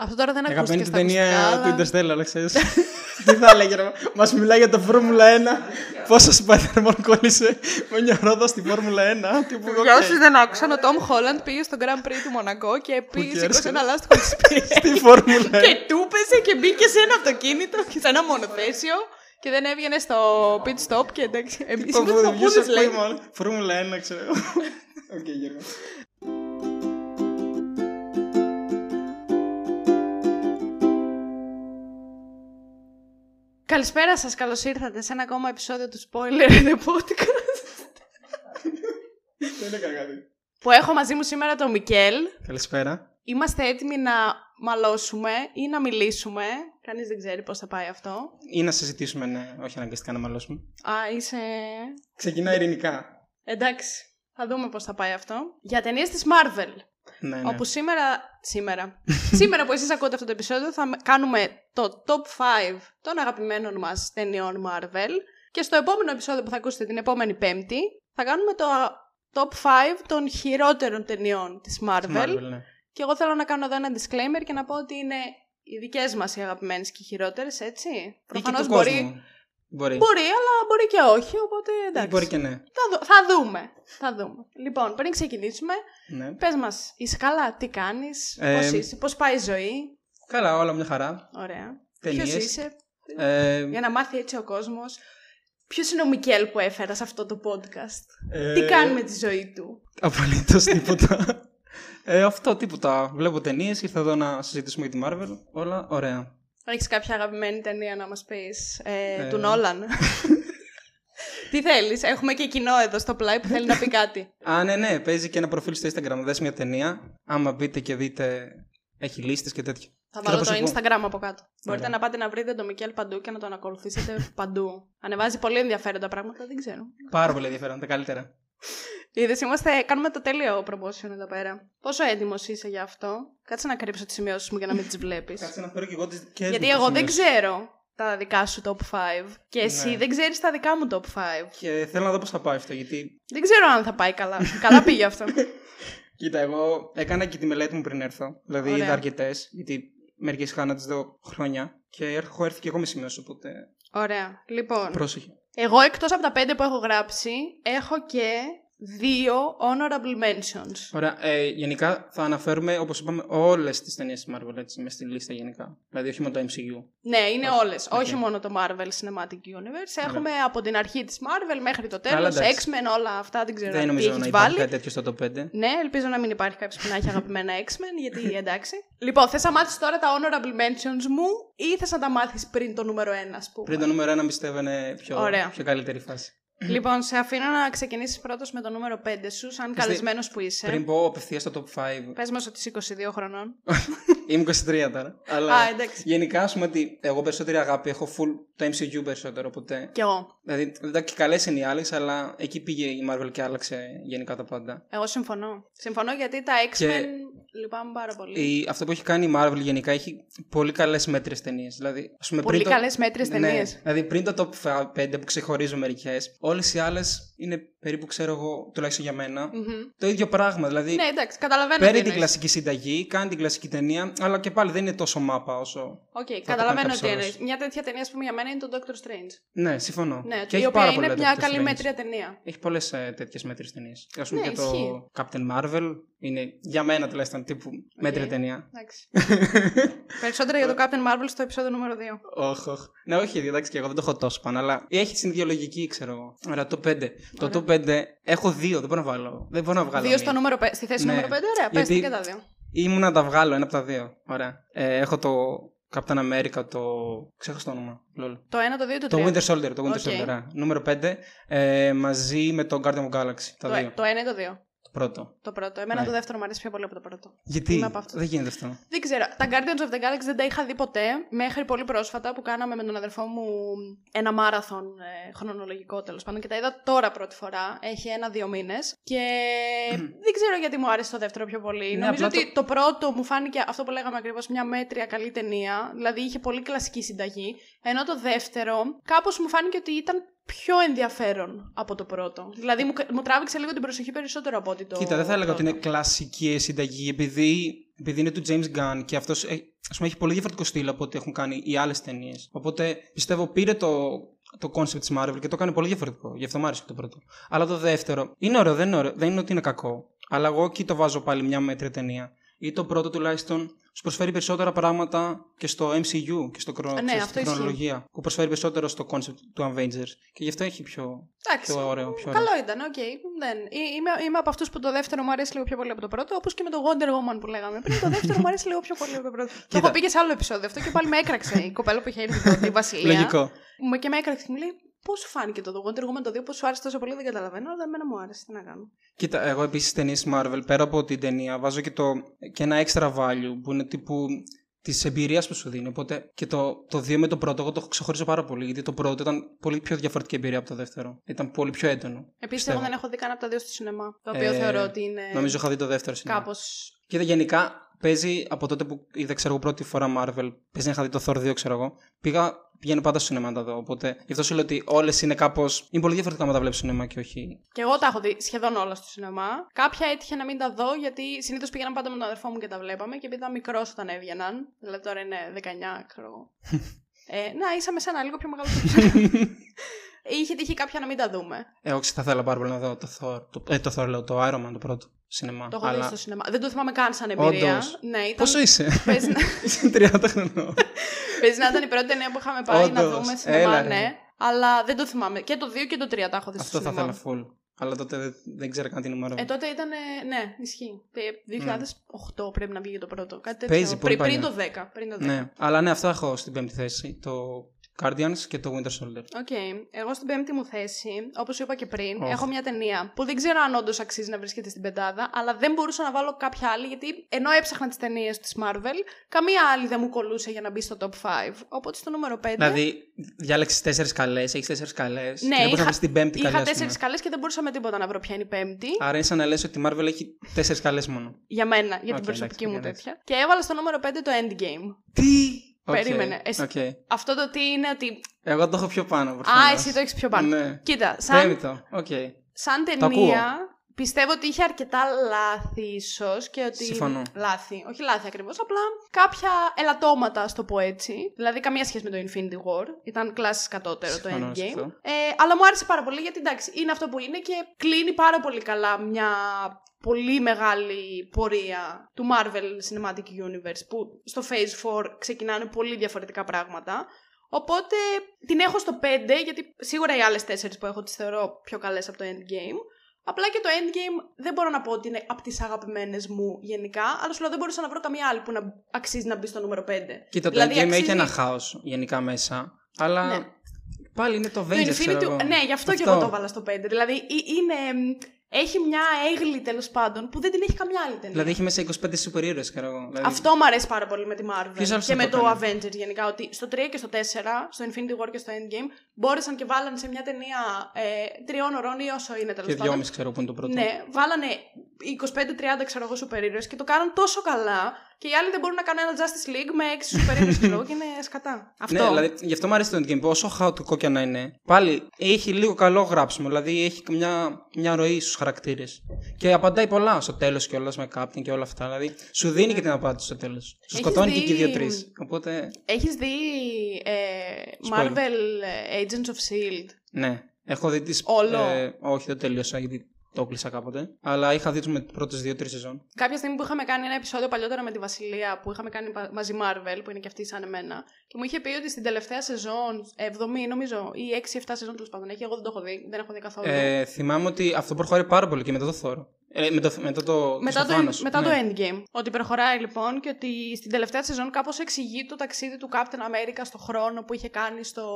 Αυτό τώρα δεν ακούστηκε Αγαπημένη στα ταινία ακουστικά, του αλλά- Interstellar, ξέρεις. Τι θα έλεγε, ρε. Μας μιλάει για το Φόρμουλα 1. Πόσο Spider-Man κόλλησε με μια ρόδα στη Φόρμουλα 1. Τύπου, Για οκ. όσους δεν άκουσαν, ο Τόμ Χόλαντ πήγε στο Grand Prix του Μονακό και πήγε cares, σήκωσε ρε. ένα λάστιχο της πίστη. Στη Φόρμουλα 1. και του πέσε και μπήκε σε ένα αυτοκίνητο και σε ένα μονοθέσιο και δεν έβγαινε στο pit stop και εντάξει. Εμείς Είπα, είμαστε «Βου- παππούδες, βγήσε λέει. ακόμα. Φόρμουλα 1, ξέρω εγώ. Οκ, Γιώργο. Καλησπέρα σας, καλώς ήρθατε σε ένα ακόμα επεισόδιο του Spoiler The Podcast Δεν έκανα κάτι. που έχω μαζί μου σήμερα τον Μικέλ. Καλησπέρα. Είμαστε έτοιμοι να μαλώσουμε ή να μιλήσουμε. Κανείς δεν ξέρει πώς θα πάει αυτό. Ή να συζητήσουμε, ναι, όχι αναγκαστικά να μαλώσουμε. Α, είσαι... Ξεκινάει ειρηνικά. Εντάξει, θα δούμε πώς θα πάει αυτό. Για ταινίες της Marvel. Ναι, ναι. Όπου σήμερα, σήμερα, σήμερα που εσείς ακούτε αυτό το επεισόδιο θα με- κάνουμε το top 5 των αγαπημένων μας ταινιών Marvel και στο επόμενο επεισόδιο που θα ακούσετε την επόμενη πέμπτη θα κάνουμε το top 5 των χειρότερων ταινιών της Marvel, Marvel, ναι. και εγώ θέλω να κάνω εδώ ένα disclaimer και να πω ότι είναι οι δικές μας οι αγαπημένες και οι χειρότερες, έτσι. Ή και Προφανώς του μπορεί, κόσμου. Μπορεί. μπορεί, αλλά μπορεί και όχι, οπότε Ή εντάξει. Μπορεί και ναι. Θα, δου- θα δούμε, θα δούμε. Λοιπόν, πριν ξεκινήσουμε, ναι. Πες μας, είσαι καλά, τι κάνεις, Ε, πώς είσαι, πώς πάει η ζωή; Καλά, όλα μια χαρά. Ωραία. Ταινίες. Ποιος είσαι, Ε, για να μάθει έτσι ο κόσμος. Ποιος είναι ο Μικέλ που έφερα σε αυτό το podcast; ε, Τι κάνει με τη ζωή του; Απολύτως τίποτα. ε, αυτό τίποτα. Βλέπω ταινίες, ήρθα εδώ να συζητήσουμε για τη Marvel. Όλα ωραία. Έχεις κάποια αγαπημένη ταινία να μας πεις, ε, Ε. του Νόλαν. Τι θέλεις, έχουμε και κοινό εδώ στο πλάι που θέλει να πει κάτι. Α, ναι, ναι, παίζει και ένα προφίλ στο Instagram. Δες μια ταινία. Άμα μπείτε και δείτε, έχει λίστες και τέτοια. Θα Θέλω βάλω το προσωπικό. Instagram από κάτω. Μπορείτε Ωραία. να πάτε να βρείτε τον Μικέλ παντού και να τον ακολουθήσετε παντού. Ανεβάζει πολύ ενδιαφέροντα πράγματα, δεν ξέρω. Πάρα πολύ ενδιαφέρον, τα καλύτερα. Είδες, είμαστε, κάνουμε το τέλειο promotion εδώ πέρα. Πόσο έτοιμος είσαι για αυτό; Κάτσε να κρύψω τις σημειώσεις μου για να μην τις βλέπεις. Κάτσε να φέρω και εγώ τις δικές Γιατί μου εγώ τις δεν σημειώσεις. ξέρω τα δικά σου top 5 και εσύ Ναι. δεν ξέρεις τα δικά μου top 5. Και θέλω να δω πώς θα πάει αυτό, γιατί... Δεν ξέρω αν θα πάει καλά. καλά πήγε αυτό. Κοίτα, εγώ έκανα και τη μελέτη μου πριν έρθω. Δηλαδή Ωραία. είδα αρκετές, γιατί μερικές είχα να τις δω χρόνια. Και έχω έρθει και εγώ με σημειώσεις, οπότε Ωραία. Λοιπόν, πρόσεχε. Εγώ εκτός από τα 5 που έχω γράψει, έχω και δύο honorable mentions. Ωραία. Ε, γενικά θα αναφέρουμε, όπως είπαμε, όλες τις ταινίες της Marvel έτσι, μες στη λίστα γενικά. Δηλαδή, όχι μόνο το MCU. Ναι, είναι Όχι. όλες. Όχι Οκ. μόνο το Marvel Cinematic Universe. Έχουμε από την αρχή της Marvel μέχρι το τέλος. Αλλά εντάξει. X-Men, όλα αυτά. Δεν ξέρω Δεν τι νομίζω να έχει υπάρχει βάλει. κάτι τέτοιο στο top 5. Ναι, ελπίζω να μην υπάρχει κάποιος που να έχει αγαπημένα X-Men, γιατί εντάξει. λοιπόν, θες να μάθεις τώρα τα honorable mentions μου ή θες να τα μάθεις πριν το νούμερο 1, ας πούμε; Πριν το νούμερο 1 πιστεύω είναι πιο, Ωραία. πιο καλύτερη φάση. Λοιπόν, σε αφήνω να ξεκινήσεις πρώτος με το νούμερο 5 σου, σαν καλεσμένος που είσαι. Πριν πω απευθείας στο top 5. Πες μας ότι είσαι 22 χρονών. Είμαι 23 τώρα. Αλλά Α, εντάξει. γενικά, ας πούμε ότι εγώ περισσότερη αγάπη έχω full το MCU περισσότερο ποτέ. Κι εγώ. Δηλαδή, εντάξει, και καλές είναι οι άλλες, αλλά εκεί πήγε η Marvel και άλλαξε γενικά τα πάντα. Εγώ συμφωνώ. Συμφωνώ γιατί τα X-Men Και- λυπάμαι πάρα πολύ. Η, αυτό που έχει κάνει η Marvel γενικά έχει πολύ καλές μέτριες ταινίες. Δηλαδή, ας πούμε, Πολύ πριν το- καλές μέτριες Ναι, ταινίες. δηλαδή πριν το top 5 που ξεχωρίζω μερικές, όλες οι άλλες είναι περίπου, ξέρω εγώ, τουλάχιστον για μένα, το ίδιο πράγμα. Δηλαδή, Ναι, εντάξει, καταλαβαίνω. τι παίρνει την εννοείς. κλασική συνταγή, κάνει την κλασική ταινία, αλλά και πάλι δεν είναι τόσο μάπα όσο. Οκ, το καταλαβαίνω κάνει τι κάποιος εννοείς. Μια τέτοια ταινία, ας πούμε, για μένα είναι το Doctor Strange. Ναι, συμφωνώ. Ναι, και η έχει οποία πάρα είναι πολλά μια Doctor καλή Strange. μέτρια ταινία. Έχει πολλές ε, τέτοιες μέτριες ταινίες. Ας πούμε Ναι, και το ισχύει. Captain Marvel είναι για μένα τουλάχιστον τύπου μέτρια ταινία. Εντάξει. Περισσότερα για το Captain Marvel στο επεισόδιο νούμερο 2. Όχι, όχι. Ναι, όχι, εντάξει και εγώ δεν το έχω τόσο πάνω, αλλά έχει την ιδεολογική, ξέρω εγώ. Ωραία, το 5. Το top 5 έχω δύο, δεν μπορώ να βάλω. Δεν μπορώ να βγάλω. Δύο μία. στο νούμερο 5. Στη θέση Ναι. νούμερο 5, ωραία, πες Γιατί- και τα δύο. Ήμουν να τα βγάλω ένα από τα δύο. Ωραία. Ε, έχω το Captain America, το. Ξέχασα το όνομα. Λόλ. Το 1, το 2 το Το 3. Winter Soldier, το Winter Οκ. Soldier. ωραία. Νούμερο 5. Ε, μαζί με το Guardian of Galaxy. Τα Το, δύο. το 1 ή το 2. Το πρώτο. Το πρώτο. Εμένα Ναι. το δεύτερο μου αρέσει πιο πολύ από το πρώτο. Γιατί; Είμαι από αυτούς. δεν γίνεται αυτό. Δεν ξέρω. Τα Guardians of the Galaxy δεν τα είχα δει ποτέ μέχρι πολύ πρόσφατα που κάναμε με τον αδερφό μου ένα μάραθον ε, χρονολογικό τέλος πάντων και τα είδα τώρα πρώτη φορά. Έχει ένα-δύο μήνες. Και δεν ξέρω γιατί μου άρεσε το δεύτερο πιο πολύ. Ναι, Νομίζω απλά ότι το... πρώτο μου φάνηκε αυτό που λέγαμε ακριβώς μια μέτρια καλή ταινία. Δηλαδή είχε πολύ κλασική συνταγή. Ενώ το δεύτερο κάπως μου φάνηκε ότι ήταν πιο ενδιαφέρον από το πρώτο. Δηλαδή μου, μου τράβηξε λίγο την προσοχή περισσότερο από ότι το. Κοίτα, δεν θα έλεγα ότι πρώτο. είναι κλασική συνταγή, επειδή επειδή είναι του James Gunn και αυτός έχει πολύ διαφορετικό στυλ από ό,τι έχουν κάνει οι άλλες ταινίες. Οπότε πιστεύω πήρε το, το concept της Marvel και το κάνει πολύ διαφορετικό. Γι' αυτό μου άρεσε το πρώτο. Αλλά το δεύτερο είναι ωραίο, δεν είναι, ωραίο, δεν είναι ότι είναι κακό. Αλλά εγώ εκεί το βάζω πάλι μια μέτρια ταινία. Ή το πρώτο τουλάχιστον σου προσφέρει περισσότερα πράγματα και στο MCU και στο κρο... ναι, στην χρονολογία. Που προσφέρει περισσότερο στο concept του Avengers. Και γι' αυτό έχει πιο, Εντάξει, πιο ωραίο. Πιο ωραίο. Καλό ήταν, οκ. Okay. Είμαι, είμαι από αυτούς που το δεύτερο μου αρέσει λίγο πιο πολύ από το πρώτο. Όπως και με το Wonder Woman που λέγαμε πριν. Το δεύτερο μου αρέσει λίγο πιο πολύ από το πρώτο. το έχω πει και σε άλλο επεισόδιο αυτό και πάλι με έκραξε η κοπέλα που είχε έρθει η Βασιλεία. Λογικό. Και με έκραξε και μου λέει Πώς σου φάνηκε το Wonder Woman το 2, πώς σου άρεσε τόσο πολύ, δεν καταλαβαίνω, αλλά εμένα μου άρεσε. Τι να κάνω. Κοίτα, εγώ επίσης ταινίες Marvel, πέρα από την ταινία, βάζω και, το, και ένα extra value που είναι τύπου της εμπειρίας που σου δίνει. Οπότε και το, το δύο με το πρώτο, εγώ το ξεχωρίζω πάρα πολύ. Γιατί το πρώτο ήταν πολύ πιο διαφορετική εμπειρία από το δεύτερο. Ήταν πολύ πιο έντονο. Επίσης, εγώ δεν έχω δει καν από τα δύο στο σινεμά. Το οποίο ε, θεωρώ ότι είναι. Νομίζω είχα δει το δεύτερο σινεμά. Κάπως. Κοίτα, γενικά παίζει από τότε που είδα, ξέρω εγώ, πρώτη φορά Marvel. Παίζει να είχα δει το Thor 2, ξέρω εγώ. Πήγα πηγαίνω πάντα στο σινεμά να τα δω. Οπότε γι' αυτό σου λέω ότι όλες είναι κάπως. Είναι πολύ διαφορετικά να τα βλέπεις στο σινεμά και όχι. Και εγώ τα έχω δει σχεδόν όλα στο σινεμά. Κάποια έτυχε να μην τα δω γιατί συνήθως πήγαιναν πάντα με τον αδερφό μου και τα βλέπαμε και επειδή ήταν μικρός όταν έβγαιναν. Δηλαδή τώρα είναι 19, ξέρω εγώ. ε, να, είσαι με σένα λίγο πιο μεγάλο. Είχε τύχει κάποια να μην τα δούμε. Εγώ θα ήθελα πάρα πολύ να δω το Thor. Το, ε, το Thor λέω, το Iron Man το πρώτο. Σινεμά. Το έχω αλλά... δει στο σινεμά. Δεν το θυμάμαι καν σαν εμπειρία. Όντως. Ναι, ήταν... Πόσο είσαι; Παίζει να... είσαι 30 χρονών. Παίζει να ήταν η πρώτη ταινία που είχαμε πάει Όντως. να δούμε σινεμά, ναι. Αλλά δεν το θυμάμαι. Και το 2 και το 3 τα έχω δει Αυτό στο θα ήθελα full. Αλλά τότε δεν, δεν ξέρω καν την ημέρα. Ε, τότε ήταν. Ναι, ισχύει. 2008 mm. πρέπει να βγει το πρώτο. Κάτι τέτοιο. Παίζει πριν, πριν, το 10, πριν το 10. Ναι, αλλά ναι, αυτό έχω στην πέμπτη θέση. Το Guardians και το Winter Soldier. Οκ. Okay. Εγώ στην πέμπτη μου θέση, όπως είπα και πριν, έχω μια ταινία που δεν ξέρω αν όντως αξίζει να βρίσκεται στην πεντάδα, αλλά δεν μπορούσα να βάλω κάποια άλλη, γιατί ενώ έψαχνα τις ταινίες της Marvel, καμία άλλη δεν μου κολλούσε για να μπει στο top 5. Οπότε στο νούμερο 5. Δηλαδή, διάλεξες τέσσερις καλές, έχεις τέσσερις καλές. Ναι, και δεν είχα, να την πέμπτη είχα τέσσερις καλές και δεν μπορούσα με τίποτα να βρω ποια είναι η πέμπτη. Άρα είναι σαν να λες ότι η Marvel έχει τέσσερις καλές μόνο. Για μένα, για την προσωπική μου τέτοια. Και έβαλα στο νούμερο 5 το Endgame. Τι! Okay. Περίμενε. Εσύ... Okay. Αυτό το τι είναι ότι. Εγώ το έχω πιο πάνω. Α, εσύ το έχεις πιο πάνω. Ναι. Κοίτα, σαν. Το. Okay. Σαν ταινία. Πιστεύω ότι είχε αρκετά λάθη ίσως και ότι. Συμφωνώ. Λάθη. Όχι λάθη ακριβώς, απλά κάποια ελαττώματα, ας το πω έτσι. Δηλαδή, καμία σχέση με το Infinity War. Ήταν κλάσει κατώτερο Συμφωνώ το Endgame. Ε, αλλά μου άρεσε πάρα πολύ γιατί εντάξει, είναι αυτό που είναι και κλείνει πάρα πολύ καλά μια πολύ μεγάλη πορεία του Marvel Cinematic Universe που στο Phase 4 ξεκινάνε πολύ διαφορετικά πράγματα. Οπότε την έχω στο 5 γιατί σίγουρα οι άλλες 4 που έχω τις θεωρώ πιο καλές από το Endgame. Απλά και το Endgame δεν μπορώ να πω ότι είναι από τις αγαπημένες μου γενικά, αλλά σου λέω δεν μπορούσα να βρω καμία άλλη που να αξίζει να μπει στο νούμερο 5. Κοίτα, το δηλαδή, Endgame αξίζει... έχει ένα χάος γενικά μέσα, αλλά ναι. πάλι είναι το Avengers, το Infinity... Ναι, γι' αυτό, αυτό, και εγώ το έβαλα στο 5. Δηλαδή είναι έχει μια έγλη τέλος πάντων που δεν την έχει καμιά άλλη ταινία. Δηλαδή έχει μέσα 25 σούπερ ήρωε, ξέρω εγώ. Δηλαδή... Αυτό μου αρέσει πάρα πολύ με τη Marvel. και με το, το Avengers γενικά. Ότι στο 3 και στο 4, στο Infinity War και στο Endgame, μπόρεσαν και βάλανε σε μια ταινία ε, τριών ωρών ή όσο είναι τέλος πάντων. Και δυόμιση ξέρω που είναι το πρώτο. Ναι, βάλανε 25-30 ξέρω εγώ σούπερ ήρωε και το κάναν τόσο καλά και οι άλλοι δεν μπορούν να κάνουν ένα Justice League με 6 σούπερ ήρωε και είναι σκατά. Ναι, Αυτό. Ναι, δηλαδή γι' αυτό μου αρέσει το Endgame. Όσο χαοτικό και να είναι, πάλι έχει λίγο καλό γράψιμο. Δηλαδή έχει μια, μια ροή στους χαρακτήρες. Και απαντάει πολλά στο τέλος κιόλας με Captain και όλα αυτά. Δηλαδή σου δίνει και την απάντηση στο τέλος. Σου σκοτώνει δει... και εκεί δύο-τρεις. Οπότε... Έχεις δει ε, Marvel Agents of Shield. Ναι. Έχω δει τις. Όλο. Ε, όχι, δεν τελείωσα γιατί το έκλεισα κάποτε. Αλλά είχα δει με τι πρώτε δύο-τρει σεζόν. Κάποια στιγμή που είχαμε κάνει ένα επεισόδιο παλιότερα με τη Βασιλεία που είχαμε κάνει μαζί Marvel, που είναι και αυτή σαν εμένα, και μου είχε πει ότι στην τελευταία σεζόν, 7η νομίζω, ή 6-7 σεζόν τέλος πάντων έχει, εγώ δεν το έχω δει, δεν έχω δει καθόλου. Ε, θυμάμαι ότι αυτό προχωράει πάρα πολύ και μετά το θόρυβο. Ε, με το, μετά το, μετά, το, μετά ναι. το Endgame. Ότι προχωράει λοιπόν και ότι στην τελευταία σεζόν κάπως εξηγεί το ταξίδι του Captain America στο χρόνο που είχε κάνει στο,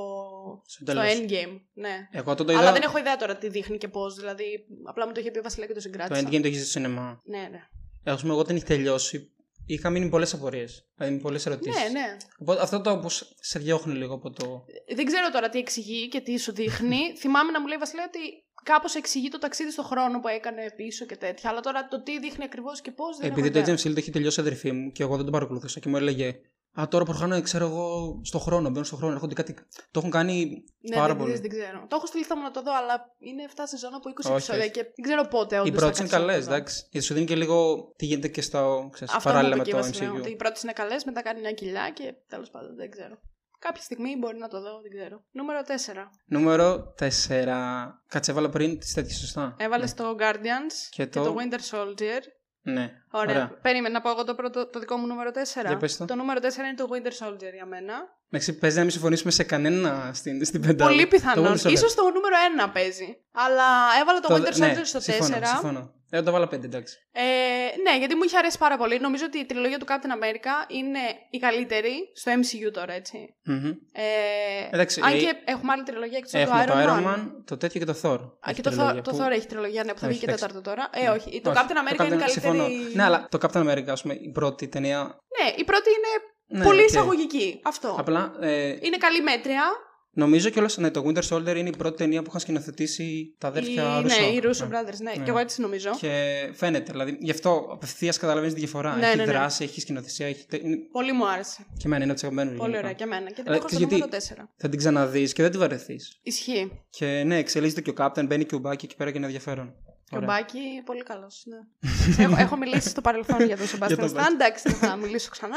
στο, στο Endgame. Ναι. Εγώ το είδα... Αλλά δεν έχω ιδέα τώρα τι δείχνει και πώς. Δηλαδή, απλά μου το είχε πει ο Βασιλιά και το συγκράτησα. Το Endgame το έχει στο σινεμά. Ναι, ναι. Εγώ, εγώ όταν έχει τελειώσει, είχα μείνει πολλές απορίες. Δηλαδή, πολλές ερωτήσεις. Ναι, ναι. Οπότε, αυτό το που σε διώχνει λίγο από το. Δεν ξέρω τώρα τι εξηγεί και τι σου δείχνει. Θυμάμαι να μου λέει Βασιλεία ότι κάπως εξηγεί το ταξίδι στον χρόνο που έκανε πίσω και τέτοια. Αλλά τώρα το τι δείχνει ακριβώς και πώς δεν Επειδή το Agent Shield έχει τελειώσει αδερφή μου και εγώ δεν τον παρακολουθούσα και μου έλεγε Α, τώρα προχωράνε, ξέρω εγώ, στον χρόνο. Μπαίνουν στον χρόνο, έρχονται κάτι. Το έχουν κάνει Ναι, πάρα δεν, πολύ. δεν, δεν ξέρω. Το έχω στη λίστα μου να το δω, αλλά είναι 7 σεζόν από 20 Όχι, επεισόδια όχι. και δεν ξέρω πότε όντως Οι θα πρώτε είναι κάτσω να καλές, το δω. εντάξει. Γιατί σου δίνει και λίγο τι γίνεται και στο. Ξέρεις, Αυτό παράλληλα μου με είπε το και η Βασιλεία, MCU. ότι οι πρώτε είναι καλές, μετά κάνει μια κοιλιά και τέλος πάντων δεν ξέρω. Κάποια στιγμή μπορεί να το δω, δεν ξέρω. Νούμερο 4. Νούμερο 4. Κάτσε, έβαλα πριν τις τέτοιες, σωστά. Έβαλες το Guardians Και και, το- το... Winter Soldier. Ναι. Ωραία. Ωραία. Περίμενα να πω εγώ το, πρώτο, το δικό μου νούμερο 4. Για πες το. το νούμερο 4 είναι το Winter Soldier για μένα. Εντάξει, παίζει να μην συμφωνήσουμε σε κανένα στην, στην πεντάδα. Πολύ πιθανόν. Το Winter Soldier. Ίσως το νούμερο 1 παίζει. Αλλά έβαλα το, Winter Soldier ναι, στο 4. συμφωνώ, συμφωνώ. Εγώ το 'βαλα 5, εντάξει. Ε, ναι, γιατί μου είχε αρέσει πάρα πολύ. Νομίζω ότι η τριλογία του Captain America είναι η καλύτερη στο MCU τώρα, έτσι. Μμμ. Ε, Εντάξει, αν ε, και έχουμε άλλη τριλογία εκτός από το Έχουμε Iron, το Man. Iron Man, το τέτοιο και το Thor. Α, Έχει και το, τριλογία Thor, το που- Thor έχει τριλογία, ναι, που θα βγει Όχι, και εντάξει. τέταρτο τώρα. Ε, όχι. Το Όχι, Captain America είναι Captain- καλύτερη. συμφωνώ. Ναι, αλλά το Captain America, ας πούμε, η πρώτη ταινία. Ναι, η πρώτη είναι Ναι, πολύ οκ. εισαγωγική. Αυτό. Απλά ε, Είναι καλή μέτρια. νομίζω κιόλας ναι, το Winter Soldier είναι η πρώτη ταινία που είχαν σκηνοθετήσει τα αδέρφια οι, Russo. ναι, οι Russo Ναι. Brothers, ναι. Ναι. Και εγώ έτσι νομίζω. Και φαίνεται, δηλαδή γι' αυτό απευθείας καταλαβαίνεις τη διαφορά. Ναι, έχει ναι, ναι. δράση, έχει σκηνοθεσία. Έχει... τε- είναι- Πολύ μου άρεσε. Και εμένα είναι από τι αγαπημένε Πολύ ωραία και εμένα. Και την Ε, έχω στο γιατί- νούμερο 4. Θα την ξαναδείς και δεν τη βαρεθείς. Ισχύει. Και ναι, εξελίσσεται και ο Captain, μπαίνει και ο Μπάκι εκεί πέρα και είναι ενδιαφέρον. Και ο Ωραία. Μπάκι πολύ καλός. Ναι. έχω, έχω μιλήσει στο παρελθόν για τον Sebastian τον Stan. Μπάκι. Εντάξει, δεν θα μιλήσω ξανά.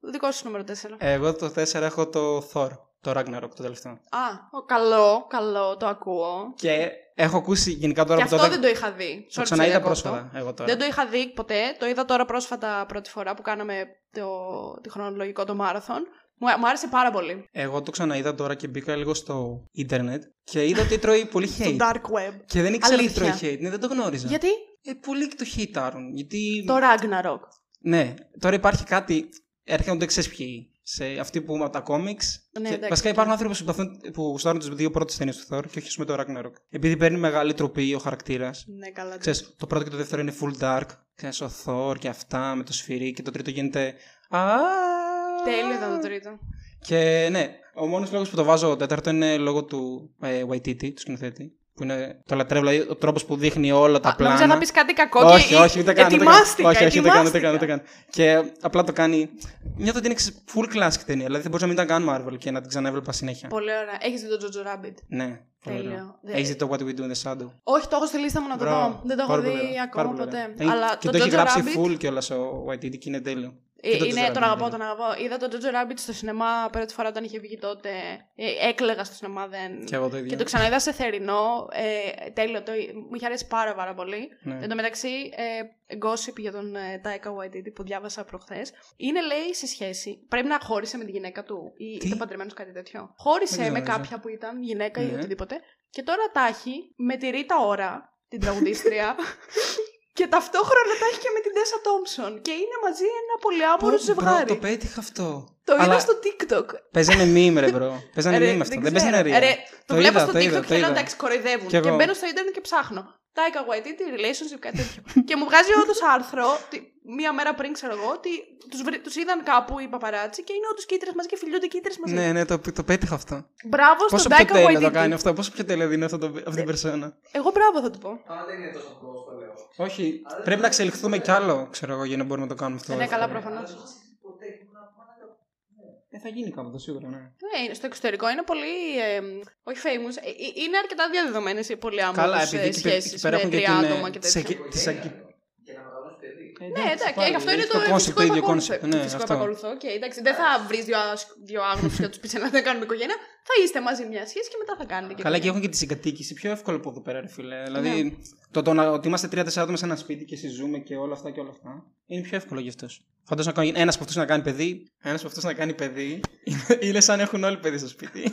Δικό σου νούμερο 4. Εγώ το 4 έχω το Thor, το Ragnarok το τελευταίο. Α, ο, καλό, καλό, το ακούω. Και έχω ακούσει γενικά τώρα Και που αυτό το, δεν το είχα δει. το Sorry, ξαναείδα σε διακόπτω. πρόσφατα. Εγώ τώρα. Δεν το είχα δει ποτέ. Το είδα τώρα πρόσφατα πρώτη φορά που κάναμε το, τη χρονολογικό το marathon. Μου, μου άρεσε πάρα πολύ. Εγώ το ξαναείδα τώρα και μπήκα λίγο στο ίντερνετ και είδα ότι τρώει πολύ Στο hate. dark web. Και δεν ήξερα ότι τρώει Αλήθεια. hate. Ναι, δεν το γνώριζα. Γιατί; Ε, πολλοί το hate άρουν. Γιατί. Το Ragnarok. Ναι, τώρα υπάρχει κάτι. Έρχονται, ξέρεις ποιοι. Σε αυτοί που με τα κόμιξ. Ναι, και εντάξει, βασικά οκ. υπάρχουν άνθρωποι που, συμπαθούν- που γουστάρουν τις δύο πρώτες ταινίες του Thor και όχι ας πούμε, το Ragnarok. Επειδή παίρνει μεγάλη τροπή ο χαρακτήρας. Ναι, καλά. Ξέρεις, το πρώτο και το δεύτερο είναι full dark. Ξέρεις, ο Thor και αυτά με το σφυρί και το τρίτο γίνεται. Α, Τέλειο ήταν το τρίτο. Και ναι, ο μόνος λόγος που το βάζω τέταρτο είναι λόγω του ε, Waititi, του σκηνοθέτη. Που είναι το λατρεύω, δηλαδή ο τρόπος που δείχνει όλα τα Α, πλάνα. Νόμιζα να πεις κάτι κακό όχι, και όχι, ούτε καν. ούτε καν. ετοιμάστηκα, Όχι, όχι, ούτε καν, ούτε ετοιμάστηκα. καν, ούτε καν. Και απλά το κάνει. Νιώθω ότι είναι ξε- full classic ταινία. Δηλαδή δεν μπορούσα να μην ήταν καν Marvel και να την ξαναέβλεπα συνέχεια. Πολύ ωραία. Έχεις δει το Jojo Rabbit; Ναι, πολύ Τέλειο. ωραίο. Δε- Έχεις δει το What We Do in the Shadow; Όχι, το έχω στη λίστα μου να το Μπράβο. δω. Δεν το έχω Πάρα πολύ δει ωραίο. ακόμα Πάρα πολύ ποτέ. ωραίο. Αλλά και το, το, έχει Jojo γράψει Rabbit. full κιόλας ο Waititi και είναι τέλειο. Ε, Και το είναι, Jojo τον Rabbit αγαπώ, είναι τον αγαπώ. Είδα τον Jojo Rabbit στο σινεμά πρώτη φορά όταν είχε βγει τότε. Ε, έκλεγα στο σινεμά, δεν. Και εγώ το ίδιο. Και το ξαναείδα σε θερινό. Ε, τέλειο, το, μου είχε αρέσει πάρα, πάρα πολύ. Ναι. Εν τω μεταξύ, ε, gossip για τον ε, Taika Waititi που διάβασα προχθές. Είναι, λέει, σε σχέση. Πρέπει να χώρισε με τη γυναίκα του ή Τι; ήταν παντρεμένος κάτι τέτοιο. Χώρισε Δεν με γνώριζα. κάποια που ήταν γυναίκα ή Ναι. οτιδήποτε. Και τώρα τα έχει με τη Rita Ora, την τραγουδίστρια. και ταυτόχρονα τα έχει και με την Tessa Thompson. Και είναι μαζί ένα πολυάμορο Πω, ζευγάρι. bro, Το πέτυχα αυτό. Το είδα Αλλά στο TikTok. Παίζανε meme, ρε bro. Παίζανε Ρε, meme αυτό. δεν Δεν παίζανε ξέρω. real. Ρε, το, Το βλέπω είδα, στο το TikTok είδα, και το λέω είδα. εντάξει, κοροϊδεύουν. Κι Και, εγώ. μπαίνω στο Ίντερνετ και ψάχνω. Taika Waititi relationship, κάτι τέτοιο. και μου βγάζει όντως άρθρο, τι- μία μέρα πριν, ξέρω εγώ, ότι τους τους είδαν κάπου οι παπαράτσι και είναι όντως και οι τρεις μαζί και φιλιούνται και οι τρεις μαζί. Ναι, ναι, το, το πέτυχα αυτό. Μπράβο Πόσο στον πιο Taika τέλειο το κάνει Waititi. αυτό, πόσο πιο τέλειο δίνει αυτό το, αυτή την περσόνα. Εγώ μπράβο θα του πω. Αν δεν είναι τόσο απλό, το λέω. Όχι, πρέπει να εξελιχθούμε κι άλλο, ξέρω εγώ, για να μπορούμε να το κάνουμε αυτό. Δεν είναι καλά προφανώς. Ε, θα γίνει κάποτε σίγουρα, ναι. Ναι, στο εξωτερικό είναι πολύ. ε, όχι famous. ε, ε, είναι αρκετά διαδεδομένες οι πολυάμορφε Καλά, επειδή εκεί πέρα- εκεί σχέσεις πέρα με έχουν και τρία την. άτομα ε, και σε- τέτοια. τις αγκι- Και να μεγαλώσει παιδί. Ε, Ναι, εντάξει, πάλι, αυτό είναι έχεις το, concept, φυσικό το ίδιο επακόλουθο. concept. Ναι, φυσικό αυτό. επακόλουθο. Και εντάξει, δεν θα βρεις δύο, άσ- δύο άγνωστου και τους πεις να δεν κάνουμε οικογένεια. Θα είστε μαζί μιας σχέση και μετά θα κάνετε και Καλά, και οικογένεια. έχουν και τη συγκατοίκηση πιο εύκολο από εδώ πέρα, ρε φίλε. Δηλαδή, Ναι. το, το, να- ότι είμαστε τρία-τέσσερα άτομα σε ένα σπίτι και συζούμε και όλα αυτά και όλα αυτά, είναι πιο εύκολο για αυτού. Φαντάζομαι ένας από αυτού να κάνει παιδί, ένας από αυτού να κάνει παιδί, είναι, είναι σαν να έχουν όλοι παιδί στο σπίτι.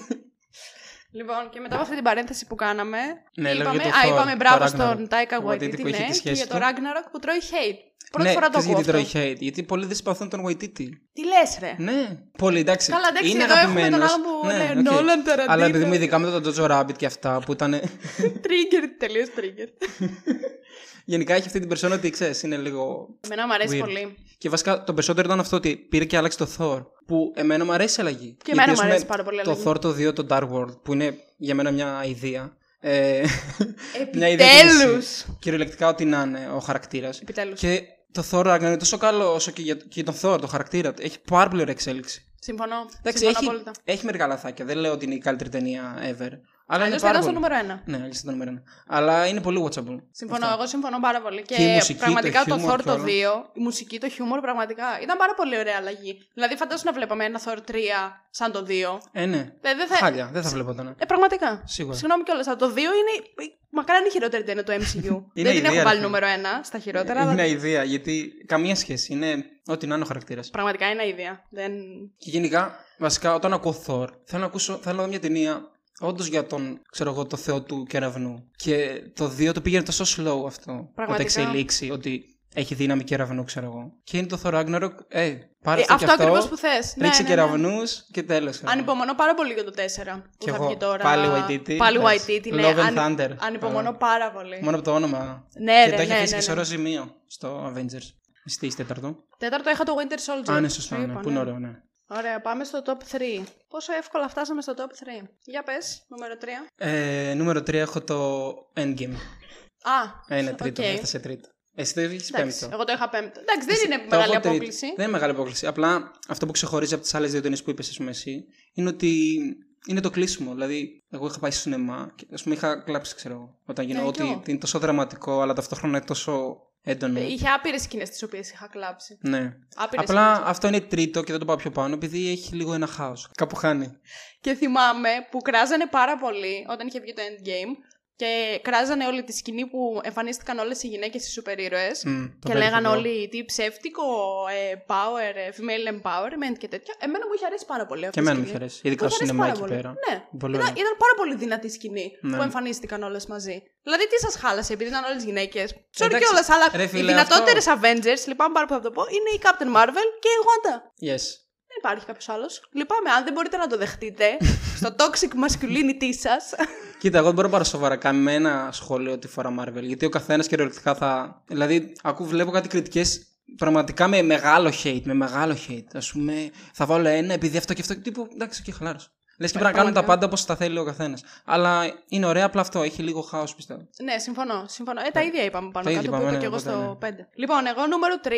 Λοιπόν, και μετά από αυτή την παρένθεση που κάναμε, Ναι, λέω είπαμε, για το α, Thor, είπαμε το μπράβο Ragnarok. στον Taika Ο Waititi Waititi, που έχει ναι, τη και σχέση για το του. Ragnarok που τρώει hate. Πρώτη ναι, φορά το ξέρεις ακούω γιατί αυτό. τρώει hate. Γιατί πολλοί δεν συμπαθούν τον Waititi. Τι λες ρε; Ναι, πολύ εντάξει. Καλά, εντάξει, είναι εδώ έχουμε τον αγαπημένος. άλλο που Ναι, λέει οκ. Nolan Tarantino. Αλλά επειδή μου ειδικά με τον Jojo Rabbit και αυτά που ήταν. Trigger, τελείως trigger. Γενικά έχει αυτή την περσόνα ότι ξέρεις, είναι λίγο. Εμένα μου αρέσει Weird. πολύ. Και βασικά το περισσότερο ήταν αυτό ότι πήρε και άλλαξε το Thor. Που εμένα μου αρέσει η αλλαγή. Και εμένα Γιατί, μου ας αρέσει πούμε, πάρα πολύ η Το αλλαγή. Thor το 2, το Dark World, που είναι για μένα μια ιδέα. Ε, μια ιδέα Επιτέλους. Κυριολεκτικά ό,τι να είναι ο χαρακτήρας. Επιτέλους. Και Το Thor Ragnarok είναι τόσο καλό όσο και για, και για τον Thor, το χαρακτήρα του. Έχει πάρα πολύ ωραία εξέλιξη. Συμφωνώ. Εντάξει, Συμφωνώ έχει, απόλυτα. έχει μερικά λαθάκια. Δεν λέω ότι είναι η καλύτερη ταινία ever. Αλλά είναι Αλλιώς θα πάρα ήταν στο πολύ. νούμερο ένα. Ναι, αλλιώ ήταν νούμερο ένα. Αλλά είναι πολύ watchable. Συμφωνώ, Αυτό. εγώ συμφωνώ πάρα πολύ. Και, Και η μουσική, πραγματικά το το, χιούμορ Thor και το όλα. 2, η μουσική, το χιούμορ πραγματικά ήταν πάρα πολύ ωραία αλλαγή. Δηλαδή, φαντάσου να βλέπαμε ένα Thor 3 σαν το 2. Ε, ναι. Ε, δεν θα... Χάλια, δεν θα βλέπονταν. Ε, πραγματικά. Σίγουρα. Συγγνώμη κιόλας, αλλά το 2 είναι. Μακάρι είναι η χειρότερη ταινία του MCU. η δεν την ιδέα, έχω ρε βάλει φίλε. νούμερο 1 στα χειρότερα, αλλά Είναι ιδέα, γιατί καμία σχέση. Είναι ό,τι να είναι ο χαρακτήρας. πραγματικά είναι αίδια. Δεν... Και γενικά, βασικά, όταν ακούω Thor, θέλω να ακούσω, θέλω να δω μια ταινία όντως για τον, ξέρω εγώ, το θεό του κεραυνού. Και το 2 το πήγαινε τόσο slow αυτό. Όταν Πραγματικά. εξελίξει, ότι έχει δύναμη κεραυνού, ξέρω εγώ. Και είναι το Thor Ragnarok, ε, πάρε Ε, αυτό, αυτό και αυτό, ακριβώς που θες. ρίξε κεραυνούς και τέλος. Ανυπομονώ πάρα πολύ για το 4 που Κι θα εγώ. βγει τώρα. Πάλι Waititi. Πάλι Εντάξει. Waititi, ναι. Love and Αν- Thunder. Ανυπομονώ Α. πάρα πολύ. Μόνο από το όνομα. Ναι, και ρε, το έχει ναι, αφήσει ναι, και ναι. σωρό σημείο στο Avengers. Στη τέταρτο. Τέταρτο είχα το Winter Soldier. Α, ναι, Σου σωστά. Ναι, είπα, που είναι ωραίο, ναι. Ωραία, πάμε στο top 3. Πόσο εύκολα φτάσαμε στο top 3. Για πες, νούμερο 3. Ε, νούμερο 3 έχω το Endgame. Α, Ε, είναι τρίτο, οκ. έφτασε τρίτο. Εσύ το έχεις Εντάξει, πέμπτο. εγώ το είχα πέμπτο. Εντάξει, δεν είναι Το μεγάλη έχω τρίτο. απόκληση. Δεν είναι μεγάλη απόκληση. Απλά αυτό που ξεχωρίζει από τις άλλες δύο ταινίες που είπες, ας πούμε, εσύ, είναι ότι είναι το κλείσιμο. Δηλαδή, εγώ είχα πάει στο σινεμά και ας πούμε είχα κλάψει, ξέρω εγώ. Όταν Ναι, γίνω κι ότι εγώ. είναι τόσο δραματικό, αλλά ταυτόχρονα είναι τόσο έντονο. Είχε άπειρες σκηνές τις οποίες είχα κλάψει. Ναι. Άπειρες Απλά σκηνές. αυτό είναι τρίτο και δεν το πάω πιο πάνω επειδή έχει λίγο ένα χάος. Κάπου χάνει. Και θυμάμαι που κράζανε πάρα πολύ όταν είχε βγει το Endgame και κράζανε όλη τη σκηνή που εμφανίστηκαν όλες οι γυναίκες οι σούπερ ήρωες. Μμ, το Και λέγανε περίφημο. όλοι τι ψεύτικο ε, power, ε, female empowerment και τέτοια. Εμένα μου είχε αρέσει πάρα πολύ αυτή Και η εμένα μου σκηνή. είχε αρέσει. Ειδικά Μου στο είχε αρέσει σινεμά πάρα εκεί πολύ. πέρα. Ναι. Πολύ Ήταν, ωραία. ήταν πάρα πολύ δυνατή σκηνή Ναι. που εμφανίστηκαν όλες μαζί. Δηλαδή, τι σας χάλασε επειδή ήταν όλες γυναίκες. Sorry Εντάξει, κιόλας, αλλά ρε οι φίλε, δυνατότερες αυτό- Avengers, λυπάμαι πάρα που θα το πω, είναι η Captain Marvel και η Wanda. Yes. Δεν υπάρχει κάποιος άλλος. Λυπάμαι, αν δεν μπορείτε να το δεχτείτε στο toxic masculinity σας. Κοίτα, εγώ δεν μπορώ να πάρω σοβαρά κανένα σχόλιο που αφορά Marvel. Γιατί ο καθένας κυριολεκτικά θα. Δηλαδή, ακούω, βλέπω κάτι κριτικές πραγματικά με μεγάλο hate. Με μεγάλο hate. Ας πούμε, θα βάλω ένα επειδή αυτό και αυτό. Τύπου, εντάξει, και χαλάρωσε. Λες και πρέπει να κάνουν τα πραγματικά. πάντα όπως τα θέλει ο καθένας. Αλλά είναι ωραία, απλά αυτό έχει λίγο χάος πιστεύω. ναι, συμφωνώ. συμφωνώ. Ε, τα ίδια είπαμε πάνω Τα ίδια κάτω που είπαμε, είπα ναι, και εγώ οπότε, στο 5. Λοιπόν, εγώ νούμερο 3,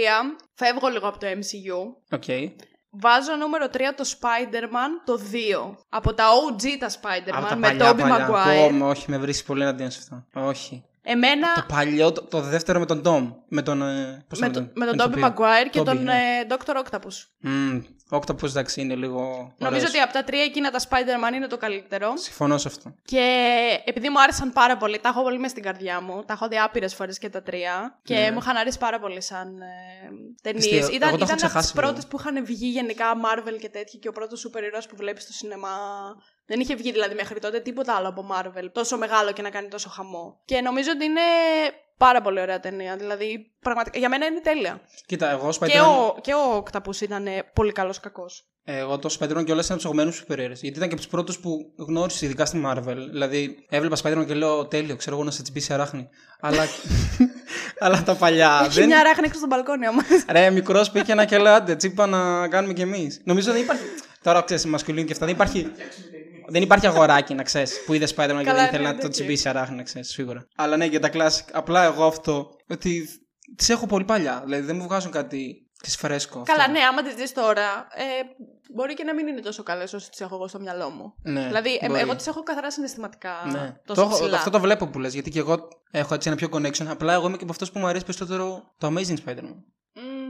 φεύγω λίγο από το MCU. Οκ. Βάζω νούμερο 3 το Spider-Man το 2. Από τα OG τα Από Spider-Man τα με παλιά, Tobey παλιά. Maguire. Πω, με, όχι, με βρίσκει πολύ εναντίον σε αυτό. Όχι. Εμένα Το παλιό, το, το δεύτερο με τον Tom. Με τον. ε, πώς με, το το, λένε, με τον τον Tobey ηθοποιό. Maguire και Tobey, τον ναι. ε, Dr. Octopus. Μμμ, Octopus, εντάξει, είναι λίγο. Νομίζω ωραίος. ότι από τα τρία εκείνα τα Spider-Man είναι το καλύτερο. Συμφωνώ σε αυτό. Και επειδή μου άρεσαν πάρα πολύ, τα έχω πολύ μες στην καρδιά μου. Τα έχω δει άπειρες φορές και τα τρία. Και Ναι. μου είχαν αρέσει πάρα πολύ σαν ε, ταινίες. Πιστεύω, Ήταν, εγώ το έχω ήταν από τις ξεχάσει λίγο. πρώτες που είχαν βγει γενικά Marvel και τέτοια. Και ο πρώτος σούπερ ήρωας που βλέπεις στο σινεμά. Δεν είχε βγει δηλαδή μέχρι τότε τίποτα άλλο από Marvel. Τόσο μεγάλο και να κάνει τόσο χαμό. Και νομίζω ότι είναι πάρα πολύ ωραία ταινία. Δηλαδή, πραγματικά, για μένα είναι τέλεια. Κοίτα, εγώ Spider-Man. Και ο, και ο Octopus ήταν ε, πολύ καλός κακός. Εγώ το Spider-Man και όλα ήταν ψαγμένου σούπερ ήρωες. Γιατί ήταν και από τους πρώτους που γνώρισε, ειδικά στη Marvel. Δηλαδή, έβλεπα Spider-Man και λέω τέλειο, ξέρω εγώ να σε τσιμπήσει αράχνη. Αλλά, αλλά τα παλιά. Έχει δεν... μια ράχνη έξω στο μπαλκόνι άμα. Ρε, μικρός πήγε ένα και λέω άντε, τσίπα να κάνουμε κι εμείς. Νομίζω δεν υπάρχει. Τώρα ξέρεις, μασκουλίνη και αυτά. Δεν υπάρχει. Δεν υπάρχει αγοράκι, να ξέρεις, που είδες Spider-Man και Καλά, δεν ήθελε ναι, να το ναι, τσιμπήσει αράχνη, να ξέρεις, σίγουρα. Αλλά ναι, για τα classic. Απλά εγώ αυτό. Ότι τις έχω πολύ παλιά. Δηλαδή δεν μου βγάζουν κάτι ξέρεις, φρέσκο. αυτό. Καλά, ναι, άμα τις δεις τώρα, ε, μπορεί και να μην είναι τόσο καλές όσο τις έχω εγώ στο μυαλό μου. Ναι, δηλαδή, ε, μπορεί. εγώ τις έχω καθαρά συναισθηματικά Ναι. τόσο Το έχω- ψηλά. αυτό το βλέπω που λες, γιατί και εγώ έχω έτσι ένα πιο connection. Απλά εγώ είμαι και από αυτό που μου αρέσει περισσότερο το Amazing Spider-Man.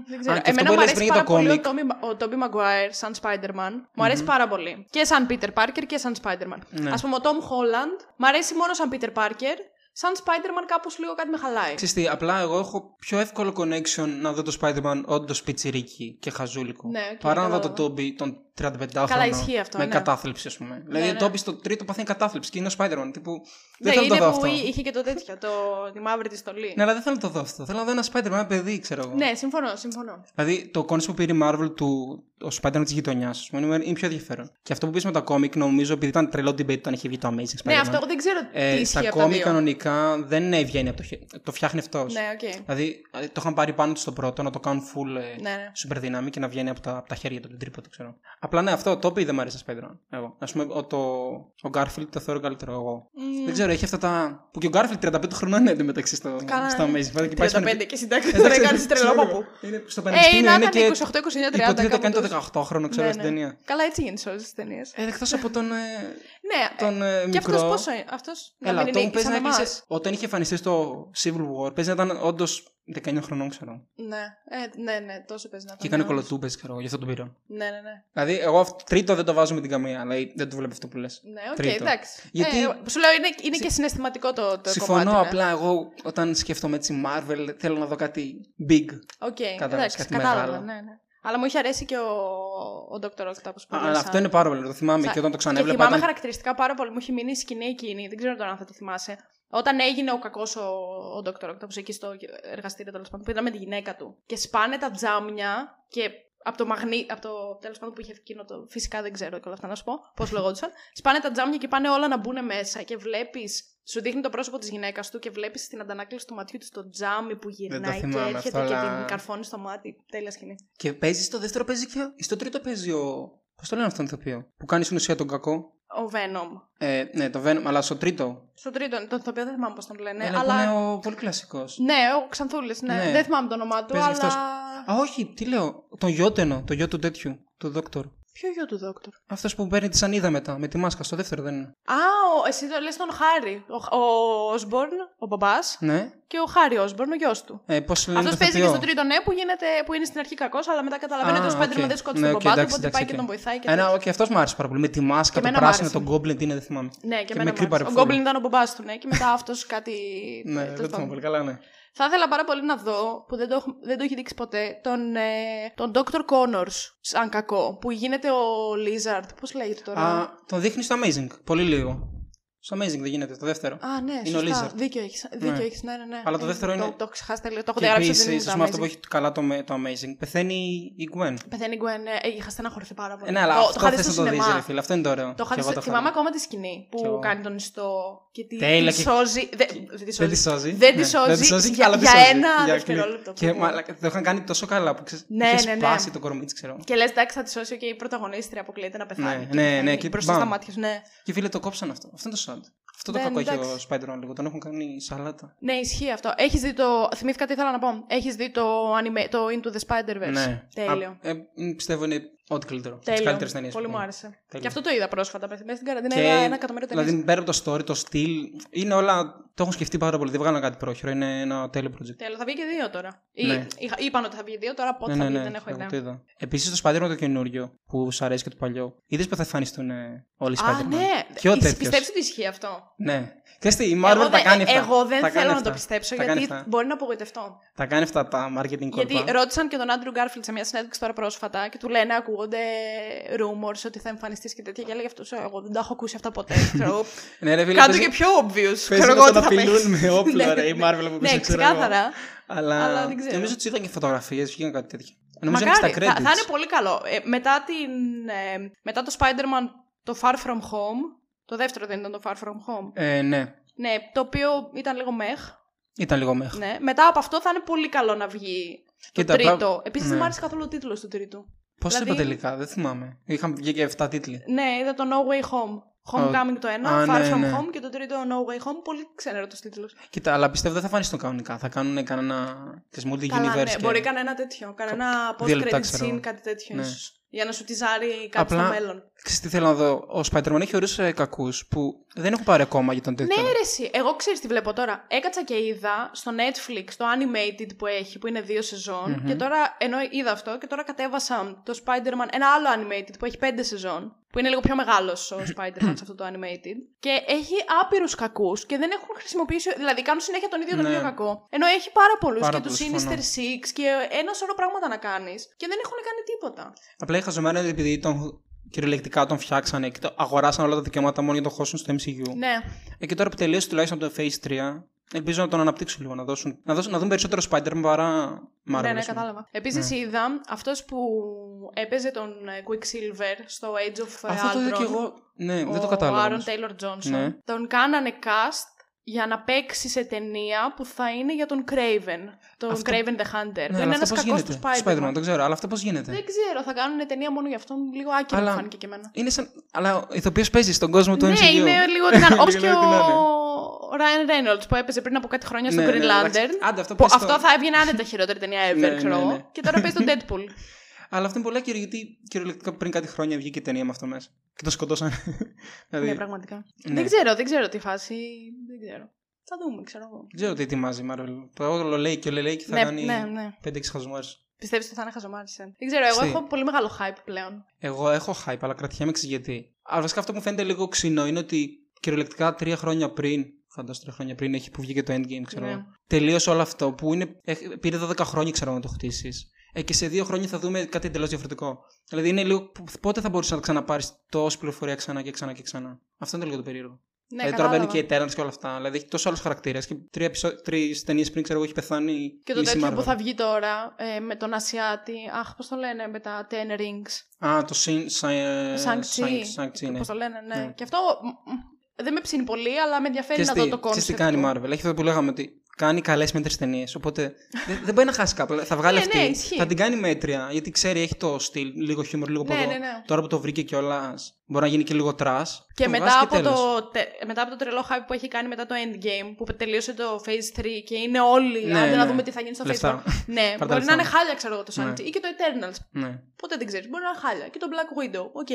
Μμ, δεν ξέρω. Α, και αυτό Εμένα που μου λες αρέσει πριν πάρα για το πολύ ο κόμικ. Tobey, ο Tobey Maguire σαν Spider-Man. Μου αρέσει πάρα πολύ. Και σαν Peter Parker και σαν Spider-Man. Ναι. Ας πούμε, ο Tom Holland μου αρέσει μόνο σαν Peter Parker. Σαν Spider-Man κάπως λίγο κάτι με χαλάει. Ξέρεις τι, απλά εγώ έχω πιο εύκολο connection να δω το Spider-Man όντως πιτσιρίκι και χαζούλικο. Ναι, οκ, παρά να δω κατάλαβα. τον Tobey τον 35χρονο. Καλά, ισχύει αυτό, Με ναι. κατάθλιψη, ας πούμε. δηλαδή, ναι. ο Tobey στο τρίτο παθαίνει κατάθλιψη και είναι ο Spider-Man. Τύπου, Ναι, δεν θέλω να το είναι δω που αυτό. είχε και το τέτοιο, το, τη μαύρη τη στολή. Ναι, αλλά δεν θέλω να το δω αυτό. Θέλω να δω ένα Spider-Man, ένα παιδί, ξέρω εγώ. Ναι, συμφωνώ, συμφωνώ. Δηλαδή, το concept που πήρε η Marvel του ο Spider-Man της γειτονιάς, ας πούμε, είναι- είναι πιο ενδιαφέρον. Και αυτό που είπες με τα κόμικ, νομίζω, επειδή ήταν τρελό debate όταν είχε βγει το Amazing Spider-Man. Ναι, αυτό εγώ δεν ξέρω τι Ε, ισχύει στα από τα κόμικ δύο. κανονικά δεν ε, βγαίνει από το χέρι. Το φτιάχνει αυτός. Ναι, οκ. Δηλαδή, ε, το είχαν πάρει πάνω του στο πρώτο να το κάνουν full ε, Ναι, ναι. super δύναμη και να βγαίνει από τα, από τα χέρια του, την τρύπα του, ξέρω. Απλά ναι, αυτό είναι που δεν μου αρέσει στα Spider-Man. Εγώ. Ας πούμε, ο, το, ο Garfield το θεωρώ καλύτερο εγώ. Μμμ. Δεν ξέρω, έχει αυτά τα. που και ο Garfield 35 χρονών είναι εντωμεταξύ στο, Καλά, στο ναι. Amazing. Φαίνεται και πάει στο 35 και εντάξει. Εντάξει, Δεν κάνεις τρελό ξέρω, από πού. Είναι στο Ε, πανεπιστήμιο να είναι ήταν και. 28, 29, 30. Υποτίθεται κάπου κάνει το τόσο. 18χρονο, ξέρω Ναι, στην ναι. ταινία. Καλά, έτσι γίνεται σε όλες τις ταινίες. Ε, εκτός από τον. Ε, Ναι, τον ε, και αυτός μικρό. πόσο είναι. Αυτός να Έλα, μην τον είναι παίζει σαν να εμάς. έκλεισε. Όταν είχε εμφανιστεί στο Civil War, παίζει να ήταν όντως 19 χρονών, ξέρω. Ναι, ε, ναι, ναι, τόσο παίζει να Και ήταν, έκανε ναι, κολοτούμπες, ξέρω, γι' αυτό τον πήρα. Ναι, ναι, ναι. Δηλαδή, εγώ αυτό- τρίτο δεν το βάζω με την καμία, αλλά δεν το βλέπω αυτό που λες. Ναι, οκ, Τρίτο. εντάξει. Γιατί- Ε, σου λέω είναι, είναι και συναισθηματικό το, το Συμφωνώ, κομμάτι. ναι. απλά εγώ όταν σκέφτομαι έτσι Marvel θέλω να δω κάτι big. Οκ, Κατάλαβες, εντάξει, κάτι κατάλαβα. μεγάλο. Ναι, ναι. Αλλά μου είχε αρέσει και ο, ο Dr. Octopus πολύ. Αλλά σαν- αυτό είναι πάρα πολύ. Το θυμάμαι σαν- και όταν το Και ξανέβλεπα. θυμάμαι ήταν- χαρακτηριστικά πάρα πολύ. Μου είχε μείνει η σκηνή εκείνη. Δεν ξέρω τώρα αν θα τη θυμάσαι. Όταν έγινε ο κακός ο, ο Dr. Octopus εκεί στο εργαστήριο τέλος πάντων, που ήταν με τη γυναίκα του. Και σπάνε τα τζάμια και από το μαγνή, από το τέλος πάντων που είχε εκείνο το. Φυσικά δεν ξέρω και όλα αυτά να σου πω πώς λεγόντουσαν. σπάνε τα τζάμια και πάνε όλα να μπουν μέσα και βλέπεις. Σου δείχνει το πρόσωπο της γυναίκας του και βλέπεις την αντανάκληση του ματιού της το τζάμι που γυρνάει και θυμάμαι έρχεται αυτό, και αλλά- την καρφώνει στο μάτι. Τέλεια σκηνή. Και παίζεις στο δεύτερο παίζει και. Στο τρίτο παίζει ο. Πώς το λένε αυτόν τον ηθοποιό. Που κάνει στην ουσία τον κακό; Ο Venom. Ε, ναι, το Venom, αλλά στο τρίτο. Στο τρίτο, τον ηθοποιό δεν θυμάμαι πώς τον λένε. Ένα αλλά... που είναι ο πολύ κλασικός. Ναι, ο Ξανθούλης, ναι. Ναι. Δεν θυμάμαι το όνομά του, Παίζει αλλά. αυτός. Α, όχι, τι λέω. Τον γιο του εννοώ. Το γιο του τέτοιου. Του Δόκτωρ. Ποιο γιο του Δόκτωρ. Αυτός που παίρνει τη σανίδα μετά. Με τη μάσκα. Στο δεύτερο δεν είναι. Α, ο, εσύ το λες τον Χάρη. Ο, ο Osborn, ο μπαμπάς, Ναι. και ο Χάρη Osborn, ο γιος του. Ε, Πώς λένε Αυτός το παίζει και ηθοποιό; στο τρίτο ναι που, γίνεται, που είναι στην αρχή κακός, αλλά μετά καταλαβαίνει Α, ότι ο Spider-Man οκ. δεν σκότωσε Ναι, τον οκ, μπαμπά του, εντάξει, οπότε εντάξει, πάει και οκ. τον βοηθάει. Και Ένα, τέτοια. και αυτός μου άρεσε πάρα πολύ. Με τη μάσκα, το εμένα μ' πράσινο, άρεσε. τον Goblin, τι είναι, δεν θυμάμαι. Ναι, και, και εμένα με μου άρεσε. creepy Ο full. Goblin ήταν ο μπαμπάς του, ναι, και μετά αυτός κάτι. Ναι, τέλος δεν το θυμάμαι πάντων. πολύ καλά, ναι. Θα ήθελα πάρα πολύ να δω, που δεν το, έχω- δεν το έχει δείξει ποτέ, τον, ε, τον Dr. Connors σαν κακό, που γίνεται ο Lizard. Πώς λέγεται τώρα; Α, τον δείχνει στο Amazing. Πολύ λίγο. Στο Amazing δεν γίνεται, το δεύτερο. Α, ναι, Είναι ο σωστά. Lizard. Δίκιο έχεις. Δίκιο Ναι. έχεις, ναι, ναι, ναι. Αλλά το Ε, δεύτερο είναι- Το, το έχω ξεχάσει τελείως. Το έχω Και διαγράψει. επίση, δεν α είναι πούμε, αυτό το που Amazing. έχει καλά το, με- το Amazing. Πεθαίνει η Gwen. Πεθαίνει η Gwen, ναι. Ε, είχα στεναχωρηθεί πάρα πολύ. Ε, ναι, αλλά το, το αυτό είχα δει θες στο να το δεις, σινεμά. ρε φίλε. Αυτό είναι το ωραίο. Το είχα Και δει εγώ στο... το Θυμάμαι είχα ακόμα τη σκηνή που Κι εγώ. κάνει τον ιστό και τη, Τέλεια τη και- σώζει. Δεν, δεν τη δει. Δεν τη σώζει. σώζει. Δεν τη Ναι, σώζει και για- άλλα τη για σώζει. ένα Για δευτερόλεπτο. Και Πω. μαλάκα, το είχαν κάνει τόσο καλά που ξέρει. Ναι, είχες ναι, ναι. σπάσει το κορμί της, ξέρω. Και λες, εντάξει, θα τη σώσει και η πρωταγωνίστρια αποκλείεται να πεθάνει. Ναι, και ναι, πεθαίνει ναι, και Μπροστά μπαμ. στα μάτια σου, ναι. Και φίλε το κόψαν αυτό. Αυτό είναι το sad. Αυτό το Δεν, κακό έχει ο εντάξει. Spider-Man λίγο. Τον έχουν κάνει σαλάτα. Ναι, ισχύει αυτό. Έχεις δει το. Θυμήθηκα τι ήθελα να πω. Έχεις δει το, anime... το Into the Spider-Verse. Ναι. Τέλειο. Α, ε, μ, πιστεύω είναι ό,τι καλύτερο. Τις Τέλειο. καλύτερες ταινίες. Πολύ μου άρεσε. Τέλειο. Και αυτό το είδα πρόσφατα. Μέσα στην καραντίνα Και, είδα ένα εκατομμύριο ταινίε. δηλαδή πέρα από το story, το στυλ, είναι όλα. Το έχουν σκεφτεί πάρα πολύ. Δεν βγάλαν κάτι πρόχειρο. Είναι ένα τέλειο project. Τέλειο, θα βγει και δύο τώρα. Ή, Ναι. είχα- είπαν ότι θα βγει δύο, τώρα πότε ναι, θα ναι, βγει, ναι, δεν έχω εγώ ιδέα. το είδα. Επίσης το Spider-Man το καινούριο που σου αρέσει και το παλιό. Είδες που θα εμφανιστούν ε, όλοι οι Α, Spider-Man; ναι. Ποιο Εις- τέτοιος; Πιστεύεις ότι ισχύει αυτό. Ναι. Ξέρεις τι, η Marvel εγώ, τα δεν- κάνει αυτά. εγώ δεν Τα κάνει θέλω να αυτά. το πιστέψω Τα κάνει γιατί αυτά. μπορεί να απογοητευτώ. Τα κάνει αυτά τα marketing κόλπα. Γιατί ρώτησαν και τον Άντριου Γκάρφιλτ σε μια συνέντευξη τώρα πρόσφατα και του λένε ακούγονται rumors ότι θα εμφανιστείς και τέτοια. Και έλεγε αυτός, εγώ δεν τα έχω ακούσει αυτά ποτέ. Ξέρω εγώ. Ναι, ρε, φίλε, Κάντο παίζει- και πιο obvious. Παίζει Ξέρω να εγώ τον τι θα απειλούν παίξει. με όπλο, Ναι. ρε, η Marvel από πίσω, Ναι, ξέρω εγώ. ξεκάθαρα. Αλλά, Αλλά δεν ξέρω. νομίζω ότι είδα και φωτογραφίες, βγήκαν κάτι τέτοιο. Νομίζω είναι Μακάρι, και στα θα, credits. θα είναι πολύ καλό. Ε, μετά, την, ε, μετά το Spider-Man, το Far From Home, το δεύτερο δεν ήταν το Far From Home. Ε, ναι, Ναι, το οποίο ήταν λίγο μεχ. ήταν λίγο μέχρι. Ναι. Μετά από αυτό θα είναι πολύ καλό να βγει το Κοίτα, τρίτο. πράγμα- Επίση ναι. δεν μου άρεσε καθόλου ο τίτλος του τρίτου. Πώς δηλαδή- είπα τελικά, δεν θυμάμαι. Είχαν βγει και 7 τίτλοι. Ναι, είδα το No Way Home. Homecoming το ένα, Α, Far ναι, From ναι. Home και το τρίτο No Way Home. Πολύ ξένερο το τίτλος. Κοίτα, αλλά πιστεύω δεν θα εμφανιστούν κανονικά. Θα κάνουν κανένα τη multi-universe. Καλά, ναι, και- μπορεί κανένα τέτοιο. Κανένα δύο λεπτά, post-credit ξέρω. scene, κάτι τέτοιο Ναι. ίσως. Για να σου τυζάρει κάτι Απλά- στο μέλλον. Ξέρεις τι θέλω να δω; Ο Spider-Man έχει ωραίους κακούς που δεν έχω πάρει ακόμα για τον τέτοιο. Ναι, ρε, εσύ. Εγώ ξέρεις τι βλέπω τώρα. Έκατσα και είδα στο Netflix το animated που έχει, που είναι δύο σεζόν. Και τώρα, ενώ είδα αυτό, και τώρα κατέβασα το Spider-Man, ένα άλλο animated που έχει πέντε σεζόν. Που είναι λίγο πιο μεγάλος ο Spider-Man σε αυτό το animated. Και έχει άπειρους κακούς και δεν έχουν χρησιμοποιήσει. Δηλαδή, κάνουν συνέχεια τον ίδιο τον Ναι. ίδιο κακό. Ενώ έχει πάρα πολλούς Πάρα και τους πολλούς, Sinister συμφωνώ. Six και ένα σωρό πράγματα να κάνεις. Και δεν έχουν κάνει τίποτα. Απλά είχα ζωμένο επειδή τον κυριολεκτικά τον φτιάξανε και το αγοράσαν όλα τα δικαιώματα μόνο για να το χώσουν στο MCU. Ναι. Ε, και τώρα που τελείωσε τουλάχιστον το Phase 3, ελπίζω να τον αναπτύξουν λίγο, να, δώσουν, να, δώσουν, να δουν περισσότερο Spider-Man παρά Marvel. ναι, ναι, ας πούμε. κατάλαβα. Επίσης είδα αυτός που έπαιζε τον ε, Quicksilver στο Age of Αυτό το είδα Ultron, και εγώ. Ναι, δεν το ο κατάλαβα. Άρον όμως. Τέιλορ Τζόνσον. Ναι. Τον κάνανε cast για να παίξει σε ταινία που θα είναι για τον Craven. Τον Αυτό- Craven the Hunter. Ναι, δεν αλλά είναι αυτό ένα πώς κακός γίνεται; του Spider-Man. Spider-Man, το ξέρω, αλλά αυτό πώς γίνεται; Δεν ξέρω, θα κάνουν ταινία μόνο για αυτόν. Λίγο άκυρο Αλλά- μου φάνηκε και εμένα. Είναι σαν. Αλλά ο ηθοποιός παίζει στον κόσμο του ναι, MCU. είναι λίγο την Όπως και Λίγο ο την άλλη. Ryan Reynolds που έπαιζε πριν από κάτι χρόνια στο Ναι, Green ναι, Lantern. εντάξει. Άντε, αυτό που πες το. αυτό θα έβγαινε άνετα χειρότερη ταινία ever, Ναι, ναι, ξέρω εγώ. ναι. Και τώρα παίζει τον Deadpool. Αλλά αυτό είναι πολύ άκυρο γιατί κυριολεκτικά πριν κάτι χρόνια βγήκε η ταινία με αυτό μέσα. Και το σκοτώσαν. δηλαδή, ναι, πραγματικά. ναι. Δεν ξέρω, δεν ξέρω τι φάση. Δεν ξέρω. Θα δούμε, ξέρω εγώ. Δεν ξέρω τι ετοιμάζει η Marvel. Το όλο λέει και λέει και θα ναι, κάνει ναι, ναι. 5-6 χαζομάρε. Πιστεύεις ότι θα είναι χαζομάρισε. Δεν ξέρω, εγώ Στη- έχω πολύ μεγάλο hype πλέον. Εγώ έχω hype, αλλά κρατιέμαι εξή γιατί. Αλλά βασικά αυτό που μου φαίνεται λίγο ξινό είναι ότι κυριολεκτικά τρία χρόνια πριν, φαντάζομαι τρία χρόνια πριν, έχει που βγήκε το endgame, ξέρω Ναι. εγώ. Τελείωσε όλο αυτό που είναι, έχ- πήρε 12 χρόνια, ξέρω να το χτίσεις. Ε, και σε δύο χρόνια θα δούμε κάτι εντελώς διαφορετικό. Δηλαδή είναι λίγο. Πότε θα μπορούσε να ξαναπάρεις τόση πληροφορία ξανά και ξανά και ξανά; Αυτό είναι λίγο το περίεργο. Ναι, δηλαδή τώρα μπαίνουν κατάλαβα. και οι Eternals και όλα αυτά. Δηλαδή έχει τόσο άλλους χαρακτήρες. Και τρία, τρεις ταινίες πριν, ξέρω εγώ, έχει πεθάνει. Και το η μισή τέτοιο Marvel. που θα βγει τώρα ε, με τον Ασιάτη. Αχ, πώς το λένε με τα Ten Rings. Α, το Sin. Shang-Chi. Shang-Chi, ναι. Πώς το λένε, ναι. Ναι. Και αυτό μ, μ, δεν με ψήνει πολύ, αλλά με ενδιαφέρει Ξέρεις να τι- δω το ξέρεις τι concept. κάνει η του. Marvel. Έχει αυτό που λέγαμε ότι κάνει καλές μέτρες ταινίες. Οπότε δεν, δεν μπορεί να χάσει κάπου. Θα βγάλει Ναι, αυτή. ναι, ισχύει. θα την κάνει μέτρια. Γιατί ξέρει, έχει το στυλ, λίγο χιούμορ, λίγο από Ναι, εδώ. ναι, ναι. Τώρα που το βρήκε κιόλας, μπορεί να γίνει και λίγο τρα. Και μετά από, το, τε- μετά από το τρελό hype που έχει κάνει μετά το Endgame, που τελείωσε το Phase 3 και είναι όλοι. Ναι, άντε ναι. να δούμε τι θα γίνει στο Phase 4. Λεφτά. Ναι, Πάρ' τα μπορεί να λεφτά. είναι χάλια, ξέρω εγώ, το Ναι. Shang-Chi ή και το Eternals. Ναι, Ποτέ δεν ξέρεις. Μπορεί να είναι χάλια. Και το Black Widow. Οκ.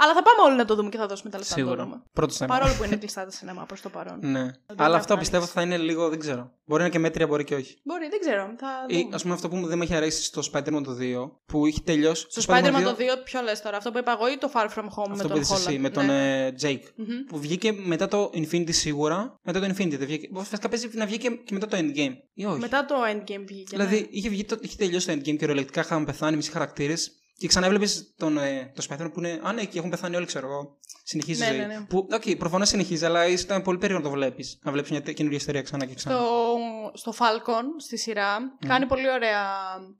Αλλά θα πάμε όλοι να το δούμε και θα δώσουμε τα λεφτά να το δούμε. σίγουρα. Πρώτο θέμα. Παρόλο που είναι κλειστά τα σινεμά προς το παρόν. Ναι. το Αλλά Black αυτό Panther. πιστεύω θα είναι λίγο, δεν ξέρω. Μπορεί να είναι και μέτρια, μπορεί και όχι. Μπορεί, δεν ξέρω. Θα Ή δούμε. ας πούμε αυτό που μου δεν με έχει αρέσει στο Spider-Man το 2, που έχει τελειώσει. Στο Spider-Man το 2, ποιο λες τώρα, αυτό που είπα εγώ ή το Far From Home με Αυτό που τον είδες εσύ, Holland. με τον Ναι. ε, Jake. Μμμ. Που βγήκε μετά το Infinity σίγουρα. Μετά το Infinity δεν βγήκε. Βασικά παίζει να βγει και, και μετά το Endgame. Ή όχι; Μετά το Endgame βγήκε. ναι. Δηλαδή είχε, βγει το, είχε τελειώσει το Endgame και κυριολεκτικά είχαν πεθάνει μισοί χαρακτήρες. Και ξανά έβλεπες τον, ε, το Spider-Man που είναι. Α, ναι, και έχουν πεθάνει όλοι, ξέρω εγώ. Συνεχίζει Ναι, η ζωή. ναι, ναι. Που, οκ, προφανώς συνεχίζει, αλλά ήταν πολύ περίεργο να το βλέπεις. Να βλέπεις μια τε- καινούργια ιστορία ξανά και ξανά. στο, στο Falcon, στη σειρά, Ναι. κάνει πολύ ωραία,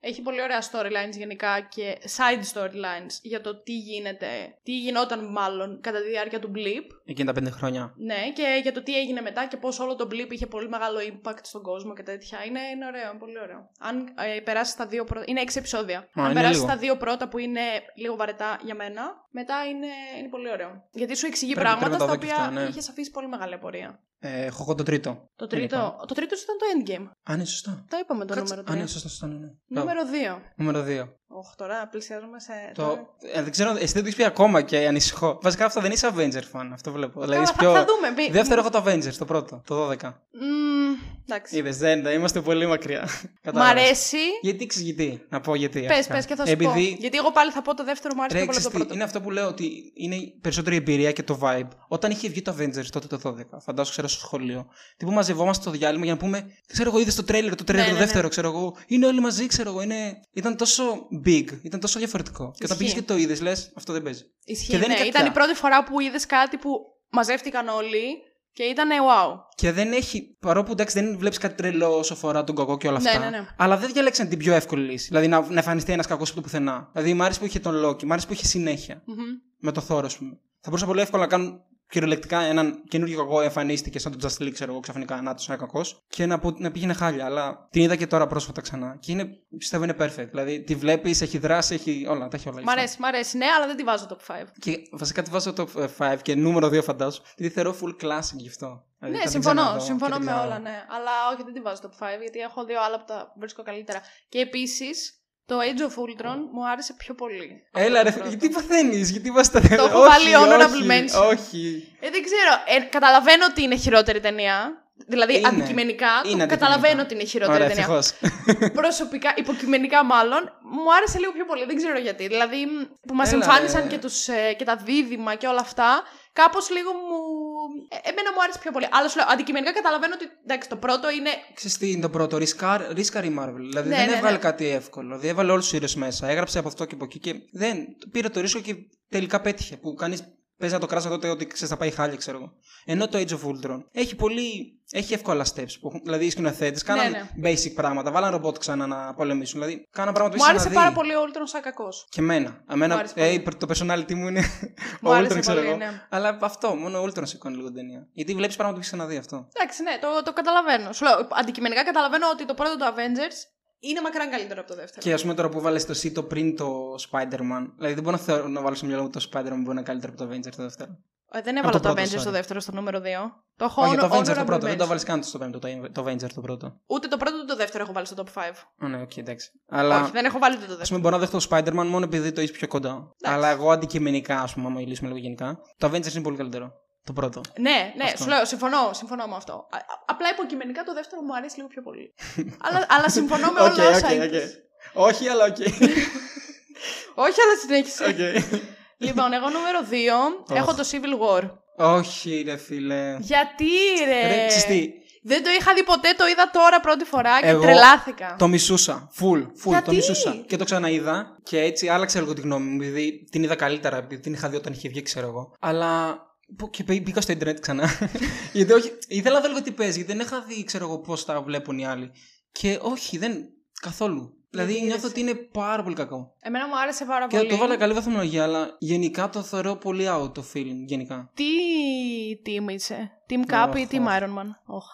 έχει πολύ ωραία storylines γενικά και side storylines για το τι γίνεται, τι γινόταν μάλλον κατά τη διάρκεια του Blip. Εκείνα τα πέντε χρόνια. Ναι, και για το τι έγινε μετά και πώς όλο το Blip είχε πολύ μεγάλο impact στον κόσμο και τέτοια. Είναι, είναι ωραίο, πολύ ωραίο. Αν ε, περάσεις τα δύο πρώτα. Είναι έξι επεισόδια. Αν είναι περάσεις λίγο. τα δύο πρώτα που είναι λίγο βαρετά για μένα, μετά είναι, είναι πολύ ωραίο. Γιατί σου εξηγεί Πρέπει- πράγματα πρέπει να στα τα δω και οποία αυτά, ναι. είχες αφήσει πολύ μεγάλη απορία. Ε, έχω εγώ το τρίτο. Το Δεν τρίτο, είπα. το τρίτο ήταν το Endgame. Α, ναι, σωστά. Το είπαμε το Κάτσε- νούμερο 3. Α, ναι, σωστά, σωστά. Ναι, ναι. Νούμερο 2. Νούμερο 2. Όχι, τώρα πλησιάζουμε σε. Το... τώρα- Ε, δεν ξέρω, εσύ δεν το έχεις πει ακόμα και ανησυχώ. Βασικά αυτό δεν είσαι Avenger fan, αυτό βλέπω. Δηλαδή, Καλά, είσαι θα, πιο... θα δούμε. Μη- Δεύτερο έχω το Avengers, το πρώτο, το 12. Μμμ, εντάξει. Είδες, δεν δεν είμαστε πολύ μακριά. Μ' Κατάλαβες. αρέσει. Γιατί εξηγητή, να πω γιατί. Πες, αρχικά. πες και θα σου Επειδή... πω. Γιατί εγώ πάλι θα πω το δεύτερο μου άρεσε Ρε, πιο πολύ από ξέρεις το τι, πρώτο. είναι αυτό που λέω ότι είναι η περισσότερη εμπειρία και το vibe. Όταν είχε βγει το Avengers τότε το 12, φαντάζομαι ξέρω στο σχολείο, τι που μαζευόμαστε στο διάλειμμα για να πούμε, ξέρω εγώ, είδες το τρέλερ, το τρέλερ, Ναι, το ναι, ναι. δεύτερο, ξέρω εγώ. Είναι όλοι μαζί, ξέρω εγώ. Είναι... Ήταν τόσο big, ήταν τόσο διαφορετικό. Και όταν Ισχύει. πήγες και το είδες, λες, αυτό δεν παίζει. Ισχύει, και δεν ναι. είναι Ήταν η κακιά. πρώτη φορά που είδες κάτι που μαζεύτηκαν όλοι και ήταν wow. Και δεν έχει, παρόλο που εντάξει δεν βλέπεις κάτι τρελό όσο αφορά τον κακό και όλα Ναι, αυτά. ναι, ναι. Αλλά δεν διαλέξαν την πιο εύκολη λύση. Δηλαδή να, να εμφανιστεί ένας κακός από το πουθενά. Δηλαδή μ' άρεσε που είχε τον Loki, μ' άρεσε που είχε συνέχεια. Μμμ. Με το Thor, ας πούμε. Θα μπορούσα πολύ εύκολα να κάνουν κυριολεκτικά έναν καινούργιο κακό εμφανίστηκε σαν τον Just League, ξέρω εγώ, ξαφνικά να του ένα κακός και να, πω- να πήγαινε χάλια. Αλλά την είδα και τώρα πρόσφατα ξανά. Και είναι, πιστεύω είναι perfect. Δηλαδή τη βλέπεις, έχει δράση, έχει όλα. Τα έχει όλα. Μ' αρέσει, μ' αρέσει. Ναι, αλλά δεν τη βάζω top 5. Και βασικά τη βάζω το 5 και νούμερο 2 φαντάζομαι. Γιατί θεωρώ full classic γι' αυτό. Δηλαδή, Ναι, θα την συμφωνώ. ξαναδώ και Συμφωνώ την με ξαναδώ. όλα, ναι. Αλλά όχι, δεν τη βάζω top 5 γιατί έχω δύο άλλα που τα βρίσκω καλύτερα. Και επίσης το Age of Ultron μου άρεσε πιο πολύ. από Έλα το ρε, πρώτο. γιατί παθαίνεις, γιατί βάζει τα Το έχω βάλει honorable mention. Όχι. Ε, δεν ξέρω. Ε, καταλαβαίνω ότι είναι χειρότερη ταινία. Δηλαδή, Είναι. αντικειμενικά, το Είναι καταλαβαίνω αντικειμενικά. ότι είναι χειρότερη Ωραία, ταινία. ευτυχώς. Προσωπικά, υποκειμενικά μάλλον, μου άρεσε λίγο πιο πολύ. Δεν ξέρω γιατί. Δηλαδή, που μας Έλα, εμφάνισαν ρε. και, τους, ε, και τα δίδυμα και όλα αυτά, κάπως λίγο μου. Ε, εμένα μου άρεσε πιο πολύ. Αλλά σου λέω, αντικειμενικά καταλαβαίνω ότι εντάξει, το πρώτο είναι. Ξέρεις τι είναι το πρώτο, ρισκάρ, ρίσκαρη η Marvel. Δηλαδή Ναι, δεν ναι, έβγαλε ναι. κάτι εύκολο. Δηλαδή έβαλε όλους τους ήρωε μέσα. Έγραψε από αυτό και από εκεί και δεν. Πήρε το ρίσκο και τελικά πέτυχε. Που κανεί παίζει να το κράζα τότε ότι ξέρεις, θα πάει χάλια, ξέρω εγώ. Ενώ το Age of Ultron έχει πολύ. Έχει εύκολα steps. Που, έχουν- δηλαδή οι σκηνοθέτες κάναν ναι. basic πράγματα. Βάλαν ρομπότ ξανά να πολεμήσουν. Δηλαδή κάναν πράγματα που Μου έχεις άρεσε ξαναδεί. πάρα πολύ ο Ultron σαν κακός. Και εμένα. εμένα Μου άρεσε ε, πολύ. το personality μου είναι Μου ο άρεσε Ultron, ξέρω πολύ, εγώ. ναι. Αλλά αυτό, μόνο ο Ultron σηκώνει λίγο την ταινία. Γιατί βλέπεις πράγματα που έχει ξαναδεί αυτό. Εντάξει, ναι, το, το καταλαβαίνω. Σου λέω, αντικειμενικά καταλαβαίνω ότι το πρώτο του Avengers είναι μακράν καλύτερο από το δεύτερο. Και ας πούμε τώρα που βάλες το C το πριν το Spider-Man. Δηλαδή δεν μπορώ να, θεωρώ, να βάλω στο μυαλό μου το Spider-Man που μπορεί να είναι καλύτερο από το Avengers το δεύτερο. Ε, δεν έβαλα το το, πρώτο, Avengers sorry. στο δεύτερο, στο νούμερο 2. Το έχω Όχι, το honor- Avengers το honorable πρώτο. Δεν το mention. βάλεις καν στο πέμπτο, το, το Avengers το πρώτο. Ούτε το πρώτο ούτε το δεύτερο έχω βάλει στο top 5. Α, ναι, οκ, εντάξει. Αλλά Όχι, δεν έχω βάλει ούτε το ας δεύτερο. πούμε μπορώ να δεχτώ το Spider-Man μόνο επειδή το είσαι πιο κοντά. Αλλά εγώ αντικειμενικά, ας πούμε, άμα μιλήσουμε λίγο γενικά, το Avengers είναι πολύ καλύτερο. Το πρώτο. Ναι, ναι, Αυτό. σου λέω, συμφωνώ, συμφωνώ με αυτό. Α- α- απλά υποκειμενικά το δεύτερο μου αρέσει λίγο πιο πολύ. αλλά, αλλά συμφωνώ με όλα όσα είπες. Όχι, αλλά οκ. Όχι, αλλά συνέχισε. Οκ. λοιπόν, εγώ νούμερο 2 έχω το Civil War. Όχι, ρε φίλε. Γιατί ρε; Ρε, ξέρεις τι, Δεν το είχα δει ποτέ, το είδα τώρα πρώτη φορά και Εγώ τρελάθηκα. Το μισούσα. Full. Full. Το Γιατί; μισούσα. Και το ξαναείδα. Και έτσι άλλαξε λίγο τη γνώμη μου. Επειδή την είδα καλύτερα. Επειδή την είχα δει όταν είχε βγει, ξέρω εγώ. Αλλά. Που- Και μπή- μπήκα στο Ίντερνετ ξανά. γιατί όχι. Ήθελα να δω λίγο τι παίζει. Γιατί δεν είχα δει, ξέρω εγώ, πώς τα βλέπουν οι άλλοι. Και όχι, δεν. Καθόλου. Δηλαδή Γιατί νιώθω είδες; ότι είναι πάρα πολύ κακό. Εμένα μου άρεσε πάρα Και πολύ. το βάλα καλή βαθμολογία, αλλά γενικά το θεωρώ πολύ out το feeling. Γενικά. Τι team είσαι, Team Cap ή Οχ, Team οχ. Iron Man; Οχ,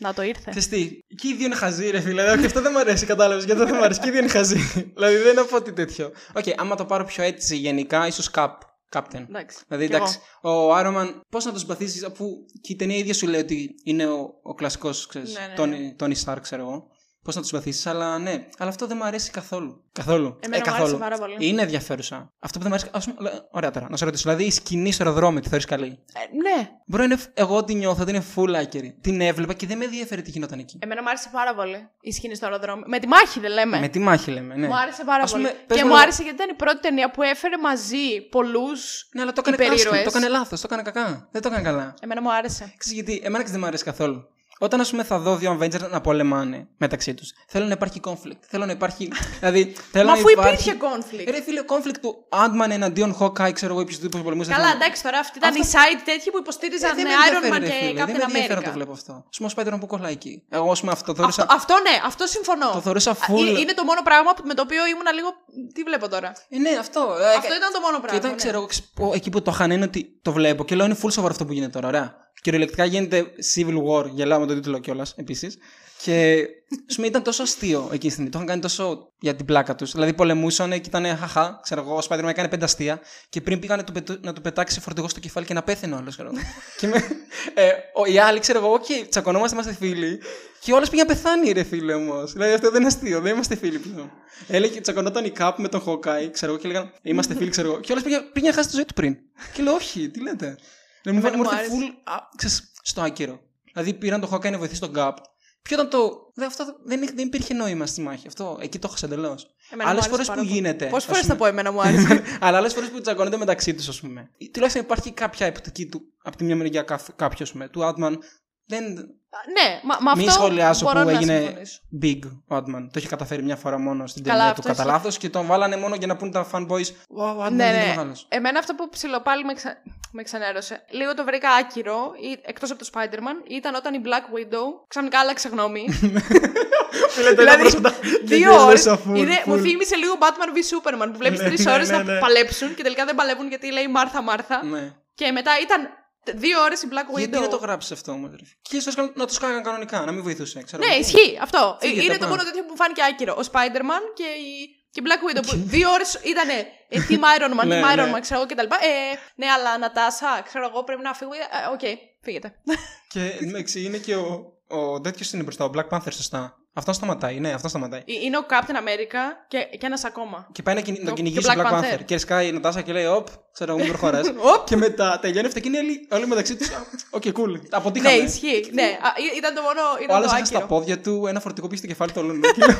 να το ήρθε. Ξέρεις τι, και οι δύο είναι χαζοί, ρε φίλε. Και αυτό δεν μου αρέσει, κατάλαβες. Γιατί δεν μου αρέσει. Και οι δύο είναι χαζοί. δηλαδή δεν είναι από τι τέτοιο. Οκ, άμα το πάρω πιο έτσι γενικά, ίσως Cap. Captain. Εντάξει. Δηλαδή, κι εντάξει, ο Iron Man, πώς να το συμπαθήσεις, αφού και η ταινία ίδια σου λέει ότι είναι ο, ο κλασικός, ξέρεις, Ναι, ναι, ναι. Tony, Tony Stark, ξέρω εγώ. Πώς να το συμπαθήσει, αλλά ναι. Αλλά αυτό δεν μου αρέσει καθόλου. Καθόλου. Ε, Εμένα μου καθόλου. άρεσε πάρα πολύ. Είναι ενδιαφέρουσα. Αυτό που δεν μου αρέσει. Ας πούμε, λέ- ωραία τώρα, να σε ρωτήσω. Δηλαδή, η σκηνή στο αεροδρόμιο τη θεωρείς καλή; Ε, ναι, Μπορεί να είναι. Εγώ τη νιώθω ότι είναι full άκυρη. Την έβλεπα και δεν με ενδιαφέρει τι γινόταν εκεί. εμένα μου άρεσε πάρα πολύ η σκηνή στο αεροδρόμιο. Με τη μάχη δεν λέμε. Με τη μάχη λέμε, ναι. Μου άρεσε πάρα Ας πούμε, πολύ. πες Και μου μου ένα- άρεσε γιατί ήταν η πρώτη ταινία που έφερε μαζί πολλούς. Ναι, αλλά το έκανε υπερήρωες. άσχημα, το έκανε λάθος, το έκανε κακά. Δεν το έκανε καλά. Εμένα μου άρεσε. Ξέρεις γιατί, εμένα και δεν μου αρέσει καθόλου. Όταν, α πούμε, θα δω δύο Avengers να πολεμάνε μεταξύ του, θέλω να υπάρχει conflict. Θέλω να υπάρχει. δηλαδή, θέλω Μα να αφού υπάρχει... υπήρχε conflict. Ρε φίλε, conflict του Ant-Man εναντίον Hawkeye, ξέρω εγώ, οποιοδήποτε πολεμούσε. Καλά, εντάξει τώρα, αυτή ήταν Αυτό- η site τέτοιοι που υποστήριζαν δεν με Iron ενδιαφέρει, Man ρε και φίλε, Δεν με Captain ενδιαφέρει να το America. βλέπω αυτό. Α πούμε, ο Spider-Man που κολλάει εκεί. Εγώ, α πούμε, αυτό θεωρούσα. Αυτό, αυτό ναι, αυτό συμφωνώ. Το θεωρούσα Α, full. ε, Είναι το μόνο πράγμα που- με το οποίο ήμουν λίγο. Τι βλέπω τώρα. Ε, ναι, αυτό. Αυτό ήταν το μόνο Και πράγμα. όταν ναι. ξέρω, εγώ, ξε- ο- εκεί που το είχαν είναι ότι το βλέπω και λέω είναι full σοβαρό αυτό που γίνεται τώρα. Ωραία. Κυριολεκτικά γίνεται Civil War, γελάω με τον τίτλο κιόλας επίσης. Και σου πούμε, ήταν τόσο αστείο εκείνη τη στιγμή. Το είχαν κάνει τόσο για την πλάκα τους. Δηλαδή πολεμούσαν και ήταν χαχά, ξέρω εγώ, ο Spider-Man έκανε πέντε αστεία και πριν πήγαν να του, πετου- να του πετάξει φορτηγός στο κεφάλι και να πέθαινε ο άλλος. και με, ε, ο, οι άλλοι, ξέρω εγώ, okay, τσακωνόμαστε, είμαστε φίλοι. Και ο άλλος πήγε να πεθάνει, ρε φίλε όμως. Δηλαδή αυτό δεν είναι αστείο, δεν είμαστε φίλοι πλέον. Έλεγε, τσακωνόταν η Cap με τον Hawkeye, ξέρω εγώ, και έλεγαν Είμαστε φίλοι, ξέρω εγώ. Και ο άλλος πήγε, πήγε να χάσει τη ζωή του πριν. και λέω, Όχι, τι λέτε. Δεν μου Εμένα μου μου ήρθε άρεσε. full α, ξέρεις, στο άκυρο. Δηλαδή πήραν τον Hawkeye να βοηθήσει τον Gap. Ποιο ήταν το. Δε, αυτό δεν, δεν υπήρχε νόημα στη μάχη. Αυτό εκεί το έχασα εντελώς. Εμένα μου Άλλε άρεσε φορές πάρα που πολύ. γίνεται. Πόσες ας φορές θα πούμε- πω εμένα μου άρεσε. Αλλά άλλες φορές που τσακώνονται μεταξύ τους, ας πούμε. Ή Τουλάχιστον υπάρχει κάποια επιτική του από τη μια μεριά κάποιος, ας πούμε. Του Άντμαν. Δεν. Ναι, μα, μα Μην αυτό σχολιάσω μπορώ που να έγινε συμφωνήσω. big ο Άντμαν. Το είχε καταφέρει μια φορά μόνο στην Καλά, ταινία του αυτό κατά ισχύει. λάθος και τον βάλανε μόνο για να πούνε τα fanboys. Wow, ο Άντμαν Ναι, είναι ναι. μεγάλος. Εμένα αυτό που ψιλοπάλι με, ξα... με ξενέρωσε. Λίγο το βρήκα άκυρο, εκτός από το Spider-Man, ήταν όταν η Black Widow ξαφνικά άλλαξε γνώμη. δηλαδή, δύο ώρες. Μου θύμισε λίγο Batman v Superman που βλέπεις Ναι, τρεις ναι, ώρες ναι, να ναι. παλέψουν και τελικά δεν παλεύουν γιατί λέει Μάρθα Μάρθα. Ναι. Και μετά ήταν δύο ώρες η Black Widow. Γιατί να το γράψεις αυτό όμως. Και ίσως να το σκάγαν κανονικά, να μην βοηθούσε. Ξέρω Ναι, εγώ. ισχύει αυτό. Φύγετε, είναι το πράγμα. μόνο τέτοιο που μου φάνηκε άκυρο. Ο Spider-Man και η, και η Black Widow που δύο ώρες ήταν ε, Team Iron Man, Ναι, Team Iron ναι. Man, ξέρω εγώ κτλ. Ε, ναι, αλλά Νατάσα, ξέρω εγώ πρέπει να φύγω. Ε, Οκ, φύγετε. Και εντάξει, είναι και ο, ο τέτοιος είναι μπροστά, ο Black Panther, σωστά. Αυτό σταματάει, ναι, αυτό σταματάει. Ε, είναι ο Captain America και, και ένας ακόμα. Και πάει να κυνη- να Το- κυνηγήσει και τον Black Black Panther. Panther. Και σκάει η Νατάσα και λέει: Οπ, ξέρω εγώ, μην προχωράς. Οπ. και μετά τελειώνει αυτά και είναι όλοι, όλοι μεταξύ τους. Οκ, cool. Τα Ναι, αποτύχαμε. ισχύει. ναι, Α, ή- ήταν το μόνο. Ο Ήταν άλλος το είχε στα άκυρο. πόδια του ένα φορτηγό πίσω στο κεφάλι του όλων. Και λέω,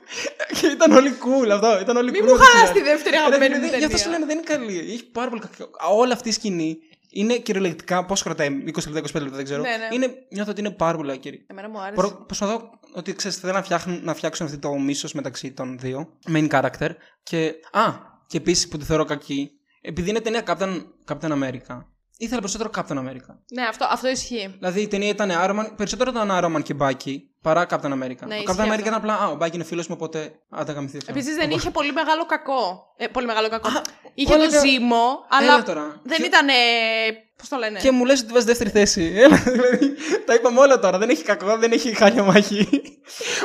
και ήταν όλοι cool αυτό. Ήταν όλοι Μην cool μου μεταξύ χαλάς τους. τη δεύτερη Ρε, αγαπημένη φίλε, μου Γι' αυτό σου ταινία. λένε δεν είναι καλή. Έχει πάρα πολύ κακό. Όλη αυτή η σκηνή είναι κυριολεκτικά. Πώς κρατάει, 20 λεπτά, 25 λεπτά, δεν ξέρω. Ναι, ναι. Είναι, νιώθω ότι είναι πάρα πολύ άκυρη. Εμένα μου άρεσε. Προ- Προσπαθώ ότι ξέρεις, θέλω να φτιάξουν, να φτιάξουν αυτό το μίσος μεταξύ των δύο main character. Και, α, και επίσης που τη θεωρώ κακή επειδή είναι ταινία Captain, Captain America, ήθελα περισσότερο Captain America. Ναι, αυτό, αυτό ισχύει. Δηλαδή η ταινία ήταν Iron Man, περισσότερο ήταν Iron Man και Bucky παρά Captain America. Ναι, ο ισχύει Captain America αυτό. ήταν απλά, α, ο Bucky είναι φίλος μου, οπότε άντε γαμηθεί. Επίσης δεν είχε πολύ μεγάλο κακό. Ε, πολύ μεγάλο κακό. είχε όλα το τα- ζύμο, Έλα αλλά τώρα. δεν Και- ήταν. Πώς το λένε; Και μου λες ότι βάζεις δεύτερη θέση. Έλα, δηλαδή. Τα είπαμε όλα τώρα. Δεν έχει κακό, δεν έχει χάλια μάχη.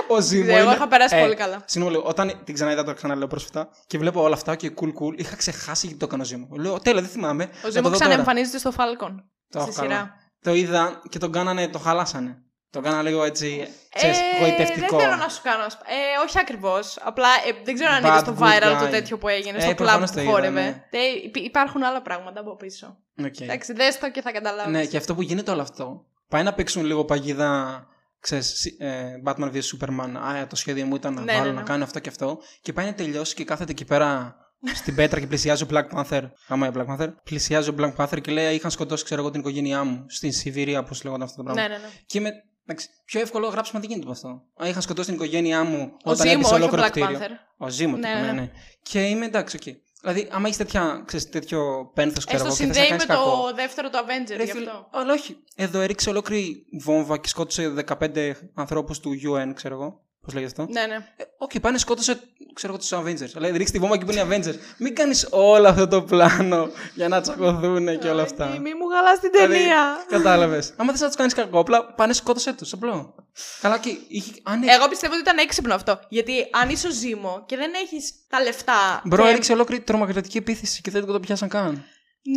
Ο Zemo. Ναι, εγώ είναι- είχα περάσει πολύ καλά. Συγγνώμη, λέω, όταν την ξαναείδα το ξαναλέω πρόσφατα και βλέπω όλα αυτά και cool cool, είχα ξεχάσει γιατί το έκανε ο Zemo. Λέω, τέλο, δεν θυμάμαι. Ο να το Ζήμο δω τώρα. ξαναεμφανίζεται στο Falcon. Το στη έχω καλά. σειρά. Το είδα και τον κάνανε, το χαλάσανε. Το κάνανε λίγο έτσι, ξέρεις, Ε, γοητευτικό. Δεν θέλω να σου κάνω. Ε, όχι ακριβώς. Απλά ε, δεν ξέρω αν Bad είδες το good viral guy. το τέτοιο που έγινε Ε, στο κλαμπ προφανώς που το είδα, χόρευε. ναι. Ε, υπ- υπάρχουν άλλα πράγματα από πίσω. Οκ. Εντάξει, δες το και θα καταλάβεις. Ναι, και αυτό που γίνεται όλο αυτό. Πάει να παίξουν λίγο παγίδα. Ξέρεις, σι- ε, Batman vs Superman. Α, το σχέδιο μου ήταν να Ναι, βάλω ναι, να ναι. κάνω αυτό και αυτό. Και πάει να τελειώσει και κάθεται εκεί πέρα στην πέτρα και πλησιάζει ο Black Panther. Άμα ο Black Panther. Πλησιάζει ο Black Panther και λέει: Είχαν σκοτώσει, ξέρω εγώ, την οικογένειά μου στην Σιβηρία, όπω λέγονταν αυτό το πράγμα. ναι, ναι. ναι. Και με, εντάξει, πιο εύκολο γράψιμο δεν γίνεται από αυτό. Α, είχαν σκοτώσει την οικογένειά μου Ο όταν Ζήμο, έπεσε όχι ο ολόκληρο Black κτίριο. Panther. Ο Ζήμο, Ναι, ναι, ναι, ναι. ναι. Και είμαι εντάξει, οκ. Δηλαδή, άμα έχεις τέτοια, ξέρεις, τέτοιο πένθος, ξέρω Ε, στο εγώ, και θες να συνδέει με κάνεις κακό. το δεύτερο το Avenger Ρε γι' φίλε, αυτό. αλλά όχι. Εδώ έριξε ολόκληρη βόμβα και σκότωσε 15 ανθρώπους του UN, ξέρω εγώ. Πώς λέγεται αυτό; Ναι, ναι. Ε, Οκ, πάνε σκότωσε, ξέρω εγώ, τους Avengers. Δηλαδή, ρίξει τη βόμβα και που είναι οι Avengers. Μην κάνεις όλο αυτό το πλάνο για να τσακωθούν και όλα αυτά. Μη, μη μου γαλάς την Δηλαδή, ταινία. Κατάλαβες. Άμα θες να τους κάνεις κακό, απλά πάνε σκότωσε τους. Απλό. Καλά, και είχε. Αν Εγώ πιστεύω ότι ήταν έξυπνο αυτό. Γιατί αν είσαι ο Ζήμο και δεν έχεις τα λεφτά. Μπρο, και- έριξε ολόκληρη τρομοκρατική επίθεση και δεν το πιάσαν καν.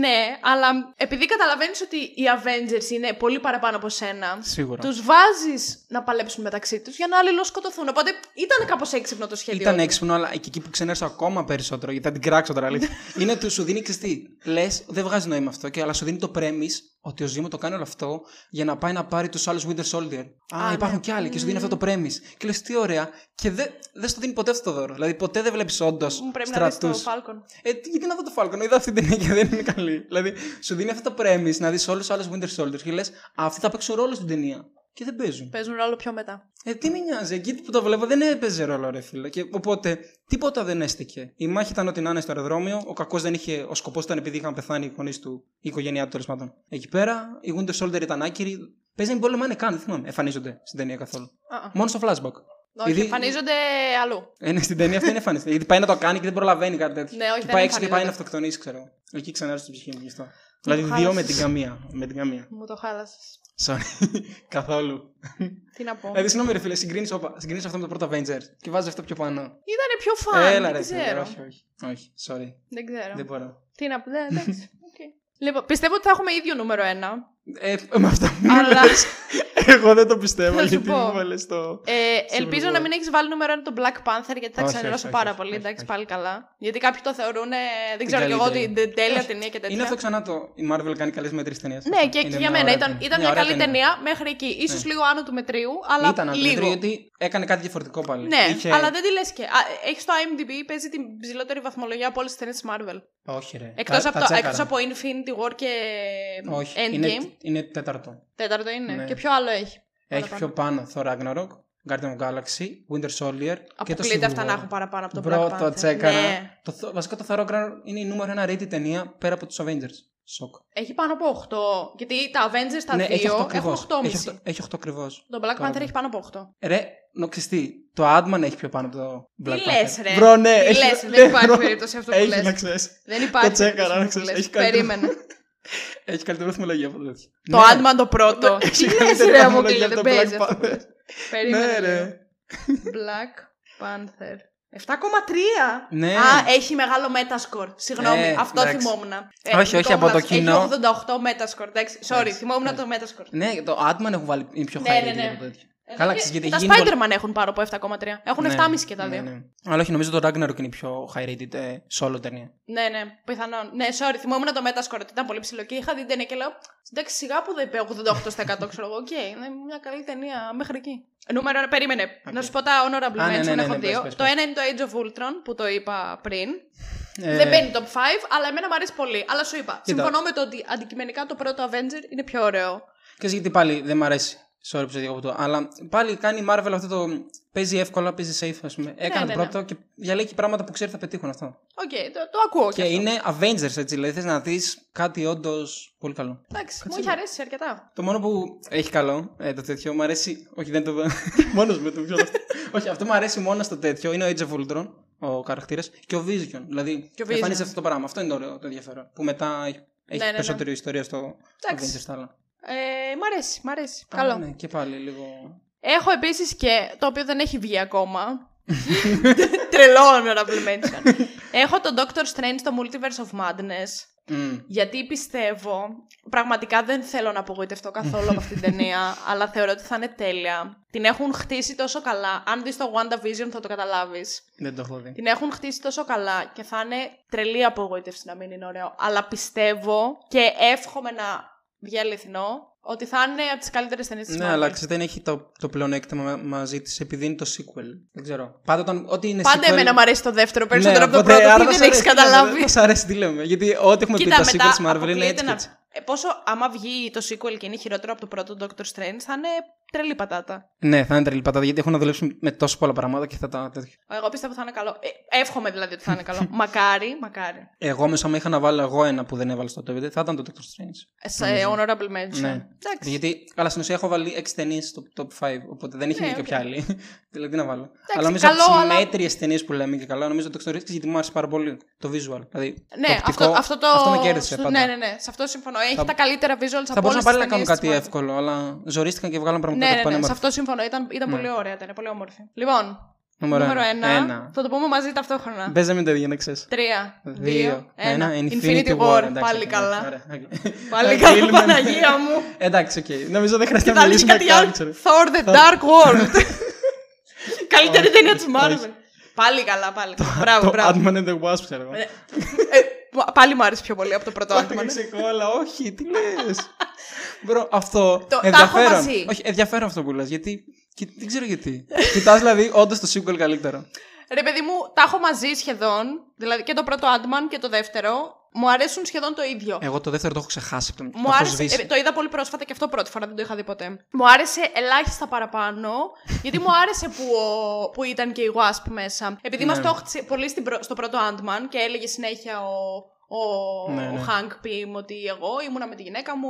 Ναι, αλλά επειδή καταλαβαίνεις ότι οι Avengers είναι πολύ παραπάνω από σένα. Σίγουρα. Τους βάζεις να παλέψουν μεταξύ τους για να αλληλοσκοτωθούν. Οπότε ήταν κάπως έξυπνο το σχέδιο. Ήταν του. έξυπνο, αλλά και εκεί που ξενέρωσα ακόμα περισσότερο, γιατί θα την κράξω τώρα, αλήθεια. είναι ότι σου δίνει ξεστή. Λες, δεν βγάζει νόημα αυτό, και, αλλά σου δίνει το premise ότι ο Ζήμο το κάνει όλο αυτό για να πάει να πάρει τους άλλους Winter Soldier. Α, Α, υπάρχουν ναι. κι άλλοι, και σου δίνει αυτό το premise. Και λες, τι ωραία. Και δεν δε στο δίνει ποτέ αυτό το δώρο. Δηλαδή, ποτέ δεν βλέπεις όντως Μου πρέπει να δεις στρατούς. το Falcon. Ε, τι- γιατί να δω το Falcon, είδα αυτή την ταινία και δεν είναι καλή. δηλαδή, σου δίνει αυτό το premise να δεις όλους τους άλλους Winter Soldiers και λες, αυτοί θα παίξουν ρόλο στην ταινία. Και δεν παίζουν. Παίζουν ρόλο πιο μετά. Ε, τι με νοιάζει, εκεί που το βλέπω δεν έπαιζε ρόλο, ρε φίλε. Και, οπότε τίποτα δεν έστηκε. Η μάχη ήταν ότι να είναι στο αεροδρόμιο. Ο κακός δεν είχε. Ο σκοπός ήταν επειδή είχαν πεθάνει οι γονείς του, η οικογένειά του τέλος πάντων. Εκεί πέρα, οι Winter Soldier ήταν άκυροι. Παίζανε πόλεμο, καν, δεν θυμάμαι. Εμφανίζονται στην ταινία καθόλου. Α, α. Μόνο στο flashback. Όχι, Επειδή- εμφανίζονται αλλού. Ε, ναι, στην ταινία αυτή είναι εμφανίζεται. Γιατί πάει να το κάνει και δεν προλαβαίνει κάτι τέτοιο. Ναι, όχι, και δεν πάει έξω και πάει να εμφανίζονται. αυτοκτονήσει, ξέρω. Εκεί ξανάρθει στην ψυχή μου γι' αυτό. Δηλαδή δύο χάλασες. με την καμία. Με την καμία. Μου το χάλασες. Sorry. Καθόλου. Τι να πω. Δηλαδή, συγγνώμη, ρε φίλε, συγκρίνεις αυτό με το πρώτο Avengers και βάζεις αυτό πιο πάνω. Ήτανε πιο φαν. Έλα, δεν ρε, φίλε, ξέρω. όχι, όχι. Όχι, sorry. Δεν ξέρω. Δεν μπορώ. Τι να πω. Ναι, εντάξει. οκ. Λοιπόν, πιστεύω ότι θα έχουμε ίδιο νούμερο ένα. Ε, με αυτά που μου Αλλά- λες, εγώ δεν το πιστεύω Θα σου γιατί πω. μου βάλες το... Ε, ελπίζω Σίγουρα. να μην έχεις βάλει νούμερο ένα τον Black Panther γιατί θα Όχι, ξενερώσω όχι, πάρα όχι, πολύ. όχι, Εντάξει, όχι. πάλι καλά. Γιατί κάποιοι το θεωρούν, ε, δεν ξέρω κι εγώ, καλύτερη. την την τέλεια ταινία και τέτοια. Είναι αυτό ξανά το. Η Marvel κάνει καλές μέτρε ταινίες. Ναι, και, και για μένα ήταν, ήταν μια, ωραία καλή ταινία μέχρι εκεί. σω Ναι. λίγο άνω του μετρίου, αλλά Ήταν λίγο. λίγο. γιατί έκανε κάτι διαφορετικό πάλι. Ναι, Είχε- αλλά δεν τη λες και. Έχεις το IMDb, παίζει την ψηλότερη βαθμολογία από όλες τις ταινίες της Marvel. Όχι, ρε. Εκτός Τα- από, τα το- τσέκαρα. εκτός από Infinity War και Όχι, Endgame. είναι, είναι τέταρτο. Τέταρτο είναι. Ναι. Και ποιο άλλο έχει. Έχει Παραπάνω; πιο πάνω Thor Ragnarok, Guardian of Galaxy, Winter Soldier και το Αποκλείται Civil αυτά War. να έχουν παραπάνω από το Μπρο, Black Panther. το τσέκαρα. Ναι. Το, Thor- βασικά το Thor Ragnarok είναι η νούμερο ένα rated ταινία πέρα από τους Avengers. Σοκ. Έχει πάνω από 8. Γιατί τα Avengers τα ναι, έχει 8 δύο έχουν ακριβώς. 8,5. Έχει 8, έχει 8 ακριβώς. Το Black Τώρα. Panther έχει πάνω από 8. Ρε, νο, ξέρεις τι, το Adman έχει πιο πάνω από το Black Τι Panther. λες, ρε. Μπρο, ναι. Τι έχει- λες, ναι, δεν υπάρχει μπρο. περίπτωση αυτό που Έχει λες. να ξέρεις. Δεν υπάρχει. Το τσέκαρα, περίπτωση να που ξέρεις, λες. έχει καλύτερη- Περίμενε. Έχει καλύτερη βαθμολογία από το τέτοιο. Το Ναι. Ant-Man το πρώτο. Τι Έχει λες καλύτερη ρε βαθμολογία αποκλείται, από δεν το παίζει Black αυτό. που Panther. λες. Περίμενε Ναι, λίγο. ρε. Black Panther. 7,3! Ναι. Α, έχει μεγάλο Metascore. Συγγνώμη, Ε, αυτό εντάξει. θυμόμουν. Όχι, όχι, από το κοινό. Έχει 88 Metascore. Εντάξει, sorry, θυμόμουν το Metascore. Ναι, το Atman έχουν βάλει είναι πιο Ναι, high ναι, rating ναι. Από το τέτοιο. Καλά, Και- ξέρεις, γιατί και έχει τα γίνει πολύ- Spider-Man έχουν πάρω από 7,3. Έχουν Ναι, 7,5 και τα δύο. ναι, ναι. Αλλά όχι, νομίζω το Ragnarok είναι η πιο high rated ε, solo ταινία. Ναι, ναι, πιθανόν. Ναι, sorry, θυμόμουν το Metascore ότι ήταν πολύ ψηλό και είχα δει την ταινία και λέω Εντάξει, σιγά που δεν είπε 88% ξέρω εγώ. Οκ, είναι μια καλή ταινία μέχρι εκεί. Νούμερο ένα, περίμενε. Να σου πω τα honorable Α, ναι, mention, ναι, ναι, έχω ναι, πες, δύο. πες, το πες. ένα είναι το Age of Ultron που το είπα πριν. Ε, Δεν μπαίνει top 5, αλλά εμένα μου αρέσει πολύ. Αλλά σου είπα, Κοίτα. συμφωνώ με το ότι αντικειμενικά το πρώτο Avenger είναι πιο ωραίο. Ξέρεις γιατί πάλι δεν μ' αρέσει. Sorry που σε διακόπτω. Αλλά πάλι κάνει η Marvel αυτό το. Παίζει εύκολα, παίζει safe, ας πούμε. Έκανε ναι, το ναι. πρώτο και διαλέγει πράγματα που ξέρει θα πετύχουν αυτό. Οκ, το, το ακούω Και αυτό. είναι Avengers έτσι, δηλαδή θες να δεις κάτι όντως πολύ καλό. Εντάξει, μου έχει αρέσει αρκετά. Το μόνο που έχει καλό, ε, το τέτοιο, μου αρέσει. Όχι, δεν το. Μόνος με το πιο Όχι, αυτό μου αρέσει μόνο στο τέτοιο. Είναι ο Age of Ultron, ο χαρακτήρας, και ο Vision. Δηλαδή, Και ο Vision. εμφανίζεται αυτό το πράγμα. Αυτό είναι το ωραίο, το ενδιαφέρον. Που μετά έχει, έχει Ναι, ναι, ναι. περισσότερη ιστορία στο Εντάξει. Avengers στα άλλα. Ε, μ' αρέσει, μ' αρέσει. Α, Καλό. Ναι, και πάλι λίγο. Έχω επίσης και το οποίο δεν έχει βγει ακόμα. Τρελό honorable mention. Έχω τον Doctor Strange στο Multiverse of Madness. Μμ. Γιατί πιστεύω, πραγματικά δεν θέλω να απογοητευτώ καθόλου από αυτήν την ταινία, αλλά θεωρώ ότι θα είναι τέλεια. Την έχουν χτίσει τόσο καλά. Αν δεις το WandaVision θα το καταλάβεις. Δεν το έχω δει. Την έχουν χτίσει τόσο καλά και θα είναι τρελή απογοήτευση να μην είναι ωραίο. Αλλά πιστεύω και εύχομαι να βγει αληθινό ότι θα είναι από τις καλύτερες ταινίες της Ναι, αλλά ξέρετε, δεν έχει το, το πλεονέκτημα μα- μαζί της επειδή είναι το sequel. Δεν ξέρω. Πάντα, όταν, ό,τι είναι Πάντα sequel... εμένα μου αρέσει το δεύτερο περισσότερο Ναι, από το οπότε, πρώτο. άρα Τι θα δεν σ' έχεις αρέσει, τι λέμε, καταλάβει. Θα σ' αρέσει τι λέμε. Γιατί ό,τι έχουμε πει Κοίτα, τα μετά sequel της Marvel είναι αποκλείεται έτσι. και να... έτσι. Ε, πόσο άμα βγει το sequel και είναι χειρότερο από το πρώτο Doctor Strange, θα είναι τρελή πατάτα. Ναι, θα είναι τρελή πατάτα γιατί έχουν να δουλέψουν με τόσο πολλά πράγματα και θα τα τέτοια. Εγώ πιστεύω θα είναι καλό. Ε, εύχομαι δηλαδή ότι θα είναι καλό. μακάρι, μακάρι. Εγώ μέσα άμα είχα να βάλω εγώ ένα που δεν έβαλα στο top 5 θα ήταν το Doctor Strange. Ε, Σε honorable mention. Ναι. Εντάξει. Γιατί, καλά, στην ουσία έχω βάλει 6 ταινίες στο top 5, οπότε δεν είχε Ναι, βγει και οκ. ποια άλλη. δηλαδή, τι να βάλω. αλλά νομίζω καλό, από τι αλλά- μέτριες ταινίες που λέμε και καλά, νομίζω το Doctor Strange γιατί μου άρεσε πάρα πολύ το visual. Δηλαδή, Ναι, το οπτικό, αυτό, αυτό το. αυτό με κέρδισε στο- πάντα. Ναι, ναι, ναι. Σε αυτό συμφωνώ. Έχει Θα- τα καλύτερα visuals Θα από μπορούσαν όλες πάλι τις να κάνουν ταινίες κάτι της Marvel. εύκολο, αλλά ζορίστηκαν και βγάλαν πράγματα Ναι, που ναι, πάνε ναι, σε όμορφα. αυτό συμφωνώ. Ήταν, ήταν Ναι. πολύ ωραία, ήταν πολύ όμορφη. Λοιπόν, Νούμερο νούμερο ένα. 1. Ένα. Θα το πούμε μαζί ταυτόχρονα. Παίζαμε τα ίδια να ξέρεις. 3, 2, 1. Infinity War. Εντάξει, Πάλι οκ, καλά. ωραία, οκ. Πάλι Θα καλά, κλείνουμε. Παναγία μου. Εντάξει, οκ. Νομίζω δεν χρειάζεται Και να θα μιλήσουμε κάτι άλλο. καν. Thor the Dark World. Καλύτερη ταινία της Marvel. Πάλι καλά, πάλι καλά. Μπράβο, Το μπράβο. Ant-Man and the Wasp, ξέρω εγώ. Ε, ε, Πάλι μου άρεσε πιο πολύ από το πρώτο Ant-Man. Ξεκόλλα, όχι, τι λες. Bro, αυτό. Το- τα έχω ενδιαφέρον. μαζί. Όχι, ενδιαφέρον αυτό που λες. Γιατί. και- Δεν ξέρω γιατί. Κοιτάς δηλαδή όντως το sequel καλύτερο. Ρε παιδί μου, τα έχω μαζί σχεδόν. Δηλαδή και το πρώτο Ant-Man και το δεύτερο. Μου αρέσουν σχεδόν το ίδιο. Εγώ το δεύτερο το έχω ξεχάσει. Το, το Μου έχω άρεσε. σβήσει. ε, το είδα πολύ πρόσφατα και αυτό πρώτη φορά δεν το είχα δει ποτέ. Μου άρεσε ελάχιστα παραπάνω, γιατί μου άρεσε που, ο- που ήταν και η Wasp μέσα. Επειδή Ναι. μας το έχτισε πολύ στην πρω- στο πρώτο Ant-Man και έλεγε συνέχεια ο, ο, Ναι, ο ναι. Hank Pym ότι εγώ ήμουνα με τη γυναίκα μου,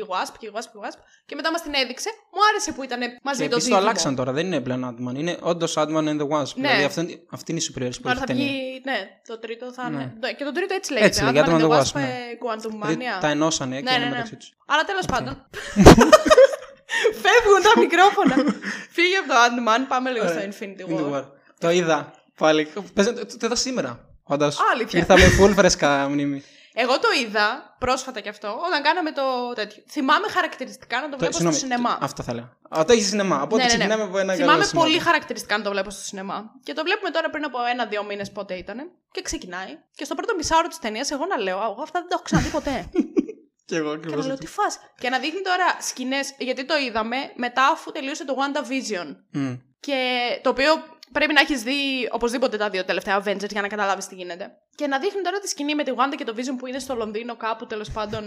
η Wasp και η Wasp και η Wasp. Και μετά μας την έδειξε. Μου άρεσε που ήταν μαζί Και το επίσης το δίδυμο. αλλάξαν τώρα. Δεν είναι πλέον Ant-Man. Είναι όντως Ant-Man and the Wasp. Ναι. Δηλαδή αυτή, είναι- αυτή είναι η superiority που Τώρα έχει θα η ταινία. βγει, ναι, το τρίτο θα είναι. Ναι. Ναι, Και το τρίτο έτσι λέγεται. Έτσι λέγεται, Ant-Man Ant-Man and and the the Wasp, Wasp, ναι. ε, Quantum Δηλαδή, Mania. τα ενώσανε και Ναι, είναι ναι, ναι. μεταξύ τους. Αλλά τέλος πάντων. Φεύγουν τα μικρόφωνα. Φύγε από το Ant-Man, πάμε λίγο στο Infinity Infinity War. War. Το είδα. Πάλι. Πες, το, το είδα σήμερα. Φαντάσου. Αλήθεια. Ήρθα με full φρέσκα μνήμη. Εγώ το είδα πρόσφατα κι αυτό, όταν κάναμε το τέτοιο. Θυμάμαι χαρακτηριστικά να το βλέπω στο συγγνώμη, σινεμά. το- Αυτό θα λέω. Α, το έχεις σινεμά. Οπότε Ναι, ναι, ναι. ξεκινάμε από ένα Θυμάμαι καλό σημάδι. πολύ χαρακτηριστικά να το βλέπω στο σινεμά. Και το βλέπουμε τώρα πριν από ένα-δύο μήνες πότε ήταν. Και ξεκινάει. Και στο πρώτο μισάωρο της ταινίας, εγώ να λέω: «Α, Εγώ αυτά δεν τα έχω ξαναδεί ποτέ. Και εγώ και ακριβώς να λέω: έτσι. Τι φας. Και να δείχνει τώρα σκηνές, γιατί το είδαμε μετά αφού τελείωσε το WandaVision. Μμ. Και το οποίο πρέπει να έχεις δει οπωσδήποτε τα δύο τελευταία Avengers για να καταλάβεις τι γίνεται. Και να δείχνει τώρα τη σκηνή με τη Wanda και το Vision που είναι στο Λονδίνο κάπου τέλος πάντων.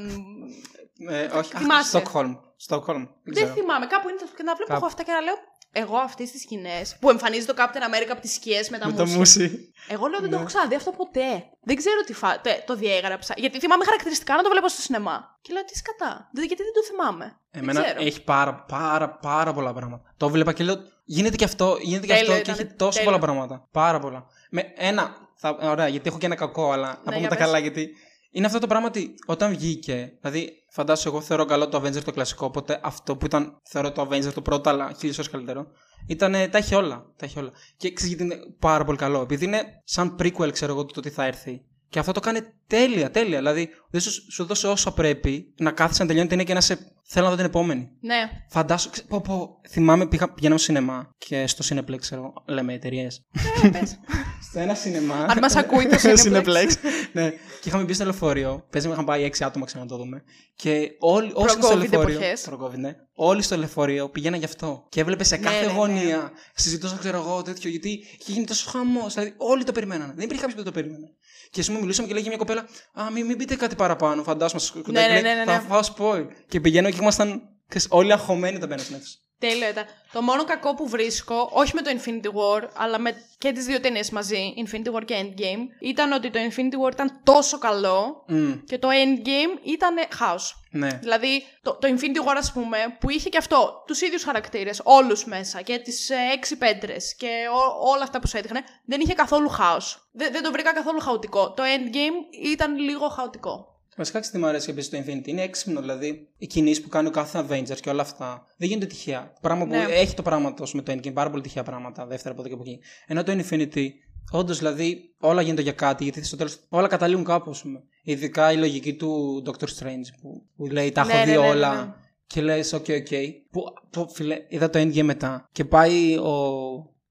Ε, όχι, Θυμάσαι. Στοκχόλμ. Στοκχόλμ. Δεν Δεν ξέρω. θυμάμαι, κάπου είναι και να βλέπω Κάπου. εγώ αυτά και να λέω. Εγώ αυτές τις σκηνές που εμφανίζει το Captain America από τις σκιές με τα Με το μουσια. μουσι. Εγώ λέω δεν το Ναι. έχω ξαναδεί αυτό ποτέ. Δεν ξέρω τι φα... τε- το διέγραψα. Γιατί θυμάμαι χαρακτηριστικά να το βλέπω στο σινεμά. Και λέω τι σκατά. Δεν- Γιατί δεν το θυμάμαι. δεν Εμένα ξέρω. έχει πάρα, πάρα, πάρα πολλά πράγματα. Το βλέπα και λέω, γίνεται και αυτό, γίνεται και Τέλειο αυτό και ήταν, έχει τόσο τέλειο. πολλά πράγματα. Πάρα πολλά. Με ένα, θα, ωραία, γιατί έχω και ένα κακό, αλλά να πούμε για τα πες. καλά, γιατί είναι αυτό το πράγμα ότι όταν βγήκε, δηλαδή φαντάσου εγώ θεωρώ καλό το Avenger το κλασικό, οπότε αυτό που ήταν θεωρώ το Avenger το πρώτο, αλλά χίλιες ώρες καλύτερο, ήταν, τα έχει όλα, τα έχει όλα. Και ξέρεις γιατί είναι πάρα πολύ καλό, επειδή είναι σαν prequel, ξέρω εγώ, το τι θα έρθει. Και αυτό το κάνει τέλεια, τέλεια. Δηλαδή, δεν σου, σου δώσει όσο πρέπει να κάθεσαι να τελειώνει την ταινία και να σε. Θέλω να δω την επόμενη. Ναι. Φαντάσου, ξε- πω, πω, θυμάμαι πήγα, πηγαίναμε στο σινεμά και στο Cineplex, ξέρω, λέμε εταιρείες. Ε, πες. στο ένα σινεμά. Αν μας ακούει το Cineplex. ναι. Και είχαμε μπει στο λεωφορείο. Παίζαμε, είχαμε πάει έξι άτομα ξανά να το δούμε. Και όλοι, όσοι στο Προ-COVID λεωφορείο. εποχές. Προ-COVID, ναι. Όλοι στο λεωφορείο πηγαίναν γι' αυτό. Και έβλεπε σε Ναι, κάθε ναι, ναι. γωνία. Συζητούσαν, ξέρω εγώ, τέτοιο. Γιατί είχε γίνει τόσο χαμός. Δηλαδή, όλοι το περιμένανε. Δεν υπήρχε κάποιος που δεν το περίμενε. Και ας πούμε, μιλούσαμε και λέγε μια κοπέλα, Α, μην, μην πείτε κάτι παραπάνω. Φαντάσουμε, σα Ναι, ναι, ναι, ναι, Θα ναι. φάω spoil. Και πηγαίνω και ήμασταν Ξέρεις, όλοι αγχωμένοι τα μπαίνουν στην αίθουσα. Τέλειο ήταν. Το μόνο κακό που βρίσκω, όχι με το Infinity War, αλλά με και τις δύο ταινίες μαζί, Infinity War και Endgame, ήταν ότι το Infinity War ήταν τόσο καλό Μμ, και το Endgame ήταν χάος. ναι. Δηλαδή, το, το Infinity War, ας πούμε, που είχε και αυτό, τους ίδιους χαρακτήρες, όλους μέσα και τις ε, έξι πέτρες και ό- όλα αυτά που σου έδειχνε, δεν είχε καθόλου χάος. Δεν, δεν το βρήκα καθόλου χαοτικό. Το Endgame ήταν λίγο χαοτικό. Βασικά, ξέρεις τι μου αρέσει επίσης το Infinity. Είναι έξυπνο, δηλαδή οι κινήσεις που κάνει ο κάθε Avengers και όλα αυτά δεν γίνονται τυχαία. Πράγμα που Ναι. έχει το πράγμα τόσο με το Endgame, πάρα πολύ τυχαία πράγματα, δεύτερα από εδώ και από εκεί. Ενώ το Infinity, όντως δηλαδή όλα γίνονται για κάτι, γιατί στο τέλος όλα καταλήγουν κάπου, ας πούμε. Ειδικά η λογική του Doctor Strange που, που λέει Τα έχω Ναι, δει ναι, ναι, ναι, όλα. ναι. Και λες, οκ, οκ. Που, που, φίλε, είδα το Endgame μετά και πάει ο,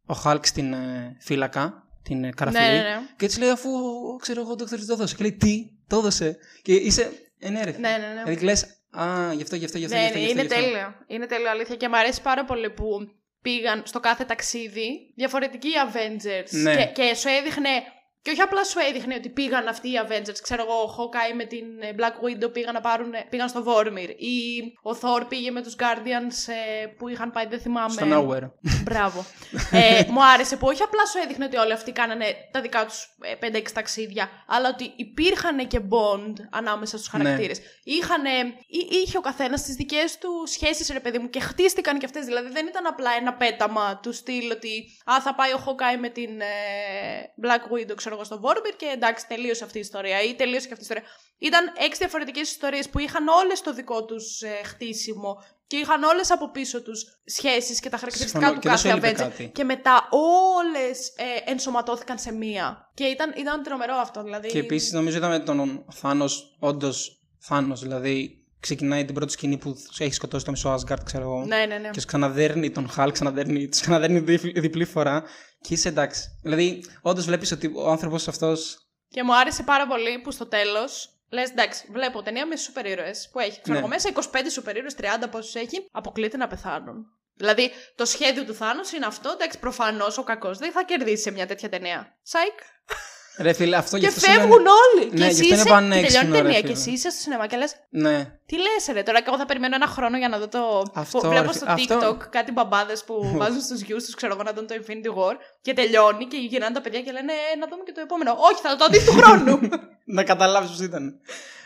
ο Hulk στην ε, φύλακα, την ε, καραφίλη. Ναι, ναι, ναι. Και έτσι λέει, αφού ξέρω εγώ, ο Dr. Strange το έδωσε. Και λέει, τι, το έδωσε. Και είσαι ενέρευτη. Ναι, ναι, ναι. Δηλαδή λες, Α, γι' αυτό, γι' αυτό, γι' αυτό. Ναι, γι' αυτό, ναι, γι' αυτό, είναι γι' αυτό. τέλειο. Είναι τέλειο αλήθεια και μου αρέσει πάρα πολύ που πήγαν στο κάθε ταξίδι διαφορετικοί Avengers Ναι. και, και σου έδειχνε. Και όχι απλά σου έδειχνε ότι πήγαν αυτοί οι Avengers. Ξέρω εγώ, ο Hawkeye με την ε, Black Widow πήγαν, να πάρουν, πήγαν στο Vormir. Ή ο Thor πήγε με τους Guardians ε, που είχαν πάει, δεν θυμάμαι. Στο Nowhere. Μπράβο. ε, μου άρεσε που όχι απλά σου έδειχνε ότι όλοι αυτοί κάνανε τα δικά τους 5-6 ταξίδια, αλλά ότι υπήρχαν και bond ανάμεσα στους Ναι. χαρακτήρες. Είχανε, ή, είχε ο καθένας τις δικές του σχέσεις, ρε παιδί μου, και χτίστηκαν και αυτές. Δηλαδή δεν ήταν απλά ένα πέταμα του στυλ ότι Α, θα πάει ο Hawkeye με την ε, Black Widow, ξέρω εγώ, στο Vormir και εντάξει, τελείωσε αυτή η ιστορία. Ή τελείωσε και αυτή η ιστορία. Ήταν έξι διαφορετικές ιστορίες που είχαν όλες το δικό τους ε, χτίσιμο και είχαν όλες από πίσω τους σχέσεις και τα χαρακτηριστικά Συμφωνώ, του και δεν σου κάθε έλειπε Avenger. κάτι. Και μετά όλες ε, ενσωματώθηκαν σε μία. Και ήταν, ήταν τρομερό αυτό. Δηλαδή... Και επίσης νομίζω είδαμε τον Θάνο, όντως Θάνο. Δηλαδή ξεκινάει την πρώτη σκηνή που τους έχει σκοτώσει το μισό Asgard, ξέρω εγώ. Ναι, ναι, ναι. Και σου ξαναδέρνει τον Hulk, ξαναδέρνει, τους ξαναδέρνει διπλή, διπλή φορά. Και είσαι εντάξει. Δηλαδή, όντως βλέπεις ότι ο άνθρωπος αυτό. Και μου άρεσε πάρα πολύ που στο τέλος. Λες, εντάξει, βλέπω ταινία με σούπερ ήρωες που έχει. Ξέρω Ναι. εγώ, μέσα 25 σούπερ ήρωες, 30 πόσους έχει, αποκλείται να πεθάνουν. Δηλαδή, το σχέδιο του Θάνος είναι αυτό. Εντάξει, προφανώς ο κακός δεν θα κερδίσει σε μια τέτοια ταινία. Σάικ. Ρε φίλε, αυτό γι' Και αυτό φεύγουν σημαίνει- όλοι. Ναι, και γι' εσύ αυτό είναι είσαι. πανέξυπνο, και τελειώνει η ρε ταινία. φίλε. Και εσύ είσαι στο σινεμά και λες, Ναι. Τι λες, ρε, τώρα και εγώ θα περιμένω ένα χρόνο για να δω το. Αυτό, που ρε βλέπω φι- στο αυτό- TikTok κάτι μπαμπάδες που βάζουν στους γιους τους, ξέρω εγώ, να δουν το Infinity War και τελειώνει και γυρνάνε τα παιδιά και λένε «Ε, να δούμε και το επόμενο. Όχι, θα το δεις του χρόνου. να καταλάβεις πώ ήταν.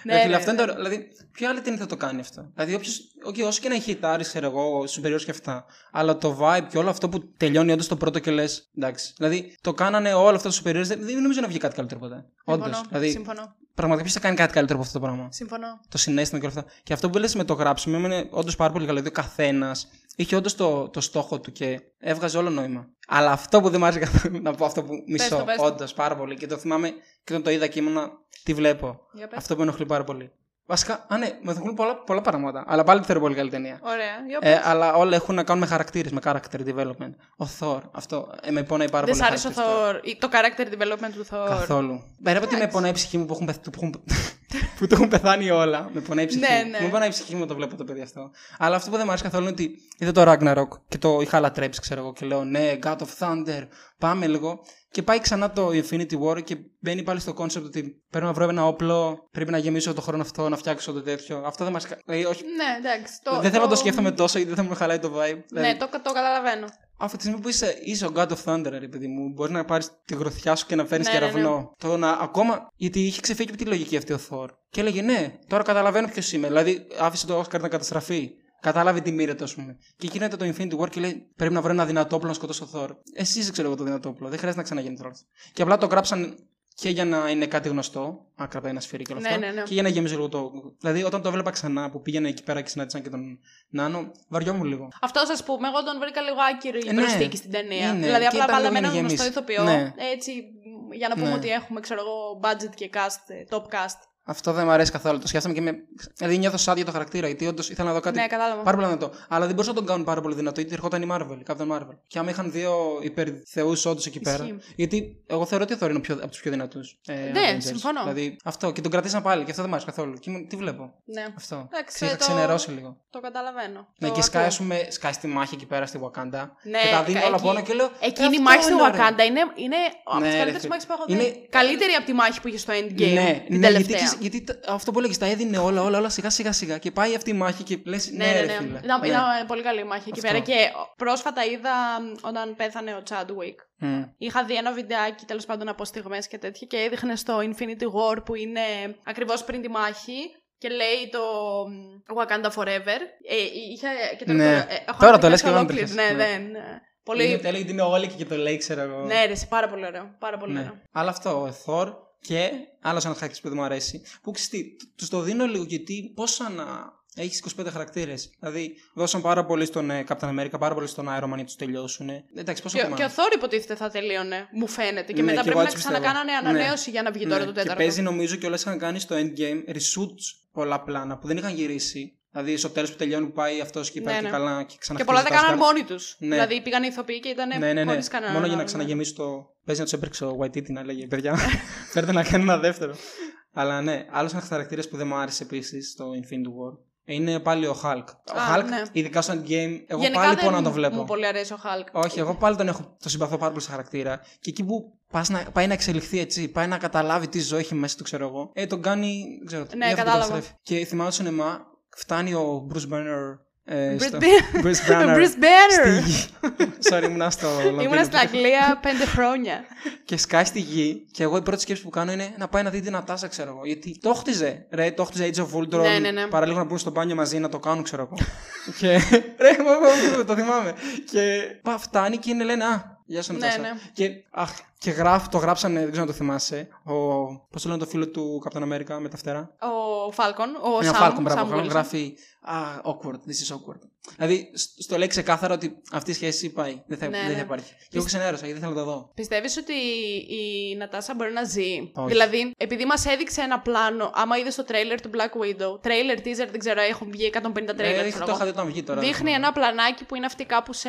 Ναι, Ρε φίλε, ναι, αυτό ναι. είναι το. Δηλαδή, ποια άλλη ταινία θα το κάνει αυτό; Δηλαδή, όποιος, okay, όσο και να έχει χιτάρει, ξέρω εγώ, superior και αυτά. Αλλά το vibe και όλο αυτό που τελειώνει όντως το πρώτο και λες. Εντάξει. Δηλαδή, το κάνανε όλο αυτό το superior. Δεν, δεν νομίζω να βγει κάτι καλύτερο ποτέ. Όντως. Συμφωνώ. Δηλαδή, Συμφωνώ. πραγματικά ποιο θα κάνει κάτι καλύτερο από αυτό το πράγμα. Συμφωνώ. Το συνέστημα και όλα αυτά. Και αυτό που λες με το γράψιμο είναι όντως πάρα πολύ καλό. Δηλαδή, ο καθένας είχε όντως το, το στόχο του και έβγαζε όλο νόημα. Αλλά αυτό που δεν μου άρεσε καθόλου να πω, αυτό που μισώ, το, πες το. όντως πάρα πολύ. Και το θυμάμαι και όταν το είδα και ήμουνα, τι βλέπω. Για πες. Αυτό που με ενοχλεί πάρα πολύ. Βασικά, α, ναι, με ενοχλούν πολλά, πολλά πράγματα. Αλλά πάλι τη θεωρώ πολύ καλή ταινία. Ωραία. Για Ε, πες. αλλά όλα έχουν να κάνουν με χαρακτήρες, με character development. Ο Thor, αυτό ε, με πονάει πάρα Δεν πολύ. σ' άρεσε ο χαρακτηριστικό. Thor, ή το character development του Thor. Καθόλου. Πέρα από ότι με πονάει η ψυχή μου που έχουν, πεθ- που έχουν, που το έχουν πεθάνει όλα. Με πονάει η ψυχή Ναι, μου. ναι. Με πονάει η ψυχή μου να το βλέπω το παιδί αυτό. Αλλά αυτό που δεν μου αρέσει καθόλου είναι ότι είδα το Ragnarok και το είχα λατρέψει, ξέρω εγώ. Και λέω ναι, God of Thunder, πάμε λίγο. Και πάει ξανά το Infinity War και μπαίνει πάλι στο concept ότι πρέπει να βρω ένα όπλο, πρέπει να γεμίσω το χρόνο αυτό, να φτιάξω το τέτοιο. Αυτό δεν μα. Δηλαδή, όχι, Ναι, εντάξει. Το, δεν θέλω να το σκέφτομαι τόσο γιατί δεν θα μου χαλάει το vibe. Δηλαδή, Ναι, το, το καταλαβαίνω. Αυτή τη στιγμή που είσαι, είσαι ο God of Thunder, ρε παιδί μου, μπορεί να πάρεις τη γροθιά σου και να φέρνει Ναι, κεραυνό. ναι, Το να ακόμα. Γιατί είχε ξεφύγει από τη λογική αυτή ο Thor. Και έλεγε ναι, τώρα καταλαβαίνω ποιος είμαι. Δηλαδή άφησε το Oscar να καταστραφεί. Κατάλαβε τι μοίρεται, ας πούμε. Και γίνεται το Infinity War και λέει: Πρέπει να βρω ένα δυνατό όπλο να σκοτώσω Thor. Εσύ είσαι, ξέρω εγώ, το δυνατό όπλο. Δεν χρειάζεται να ξαναγίνει τώρα. Και απλά το γράψαν και για να είναι κάτι γνωστό. Να κρατάει ένα σφυρί και όλο Ναι, αυτό. ναι, ναι. Και για να γεμίσει λίγο το. Δηλαδή, όταν το έβλεπα ξανά που πήγαινε εκεί πέρα και συνάντησαν και τον Νάνο, βαριόμουν λίγο. Αυτό ας πούμε, εγώ τον βρήκα λίγο άκυρο η Ε, ναι. προσθήκη στην ταινία. Είναι. Δηλαδή, Και απλά ήταν βάλαμε λίγο έναν να γνωστό γεμίσει. ηθοποιό. Ναι. Έτσι, για να πούμε Ναι. ότι έχουμε, ξέρω εγώ, budget και cast, ε, top cast. Αυτό δεν μου αρέσει καθόλου. Το σκέφτομαι και με. Δηλαδή νιώθω σάδια το χαρακτήρα. Γιατί όντως ήθελα να δω κάτι Ναι, κατάλαβα. πάρα πολύ δυνατό. Αλλά δεν μπορούσα να τον κάνουν πάρα πολύ δυνατό γιατί ερχόταν η Marvel, η Captain Marvel. Και άμα είχαν δύο υπερθεούς όντως εκεί πέρα. Ισχύει. Γιατί εγώ θεωρώ ότι ο Thor είναι ο πιο, από τους πιο δυνατούς. Ε, Ναι, Avengers. συμφωνώ. Δηλαδή αυτό. Και τον κρατήσαν πάλι και αυτό δεν μου άρεσε καθόλου. Και ήμουν, τι βλέπω; Ναι. Αυτό. Εντάξει, Ξε- είχα το- ξενερώσει λίγο. Το καταλαβαίνω. Ναι, Το και σκάει, ακούω. ας πούμε, σκάει στη μάχη εκεί πέρα στη Wakanda. Ναι, και τα δίνει κα- όλα εκεί- από και λέω. Εκείνη η «Αυτό μάχη στο είναι ωραίο». Wakanda είναι, είναι από Ναι, τις ρε καλύτερες φίλε. μάχες που έχω δει. Είναι- Καλύτερη από τη μάχη που είχε στο Endgame. Ναι, την ναι, γιατί τελευταία. έχεις- γιατί τα- αυτό που έλεγες, τα έδινε όλα, όλα, όλα σιγά σιγά σιγά και πάει αυτή η μάχη και λες. Ναι, ναι, ναι. φίλε. Ήταν, Ναι. ήταν πολύ καλή η μάχη εκεί Αυτό. πέρα. Και πρόσφατα είδα μ, όταν πέθανε ο Chadwick. Μμ. Είχα δει ένα βιντεάκι τέλος πάντων από στιγμές και τέτοια και έδειχνε στο Infinity War που είναι ακριβώς πριν τη μάχη και λέει το μ, Wakanda Forever. Ε, είχε, και τώρα, Ναι. το, ε, έχω Τώρα το αναπτύξει λες και εγώ ολόκληρη, αναπτύχες. Ναι, Ναι. δεν. ε, Πολύ. Είναι τέλειο γιατί είναι όλοι και το λέει, ξέρω εγώ. Ναι, ρε, πάρα πολύ ωραίο. Πάρα πολύ Ναι. ωραίο. Αλλά αυτό, ο Θόρ και άλλος ένα χαρακτήρα που δεν μου αρέσει. Που ξέρει, τους το δίνω λίγο γιατί πόσα να έχεις 25 χαρακτήρες. Δηλαδή, δώσαν πάρα πολύ στον ε, Captain America, πάρα πολύ στον Iron Man για τους τελειώσουν. Εντάξει, πόσο Και, ακόμα. και ο Θόρ υποτίθεται θα τελείωνε, μου φαίνεται. Και Ναι, μετά και πρέπει εγώ να έτσι πιστεύω. ξανακάνανε ανανέωση για να βγει τώρα Ναι, το Και τέταρτο. παίζει νομίζω και όλα είχαν κάνει στο endgame reshoots πολλά πλάνα που δεν είχαν γυρίσει. Δηλαδή στο τέλο που τελειώνει που πάει αυτός και πάει Ναι, και ναι. καλά και Και ξαναχτίζει πολλά τα τα κάναν Asgard. μόνοι τους. Ναι. Δηλαδή πήγαν οι ηθοποιοί και ήταν Ναι, ναι, ναι. χωρίς κανένα. Μόνο για να άλλο, ναι. ξαναγεμίσει το. Παίζει να τους έπαιξε ο Waititi να λέγει Παιδιά, φέρτε να κάνει ένα δεύτερο. Αλλά ναι, άλλος ένας χαρακτήρας που δεν μου άρεσε επίσης στο Infinity War είναι πάλι ο Hulk. Ο Α, Hulk, ναι. ειδικά στο endgame, εγώ Γενικά πάλι δεν μπορώ να το βλέπω. Μου πολύ αρέσει ο Hulk. Όχι, εγώ πάλι τον έχω. Το συμπαθώ πάρα πολύ στο χαρακτήρα. Και εκεί που πας να, πάει να εξελιχθεί έτσι, πάει να καταλάβει τι ζωή έχει μέσα του, ξέρω εγώ. Ε, τον κάνει. Δεν ξέρω, Ναι, νιώθω ότι κατάλαβα. καταστρέφει. Και θυμάμαι στο σινεμά, φτάνει ο Bruce Banner. Ε, Bruce στο- Banner. Bruce Banner. Bruce Banner. Στη γη. Sorry, ήμουν στο Λονδίνο. Ήμουνα στην Αγγλία πέντε χρόνια. Και σκάει στη γη. Και εγώ η πρώτη σκέψη που κάνω είναι να πάει να δει την Νατάσα, ξέρω εγώ. Γιατί το χτιζε. Ρε, το χτιζε Age of Ultron. Ναι, ναι, ναι. Παραλίγο να μπουν στο μπάνιο μαζί να το κάνουν, ξέρω εγώ. και. Ρε, μα, μα, μα, το θυμάμαι. και πα, φτάνει και είναι λένε Α, γεια σου Ναι, Νατάσα. ναι. Και, αχ, και γράφ, το γράψανε, δεν ξέρω αν το θυμάσαι. Ο, πώς το λένε το φίλο του Captain America με τα φτερά; Ο Falcon, ο Ένα Σαμ. Falcon, μπράβο, Σαμ Falcon, Wilson. γράφει Α, awkward, this is awkward. Δηλαδή, σ- στο λέει ξεκάθαρα ότι αυτή η σχέση πάει. Δεν θα, Ναι, δεν ναι. θα υπάρχει. Και εγώ ξενέρωσα γιατί δεν θέλω να το δω. Πιστεύεις ότι η Νατάσα μπορεί να ζει; Όχι. Δηλαδή, επειδή μας έδειξε ένα πλάνο, άμα είδες το τρέιλερ του Black Widow, τρέιλερ, teaser, δεν ξέρω, έχουν βγει 150 τρέιλερ. Ε, ξέρω το εγώ. είχα δει όταν βγει τώρα. Δείχνει ένα πλανάκι που είναι αυτή κάπου σε.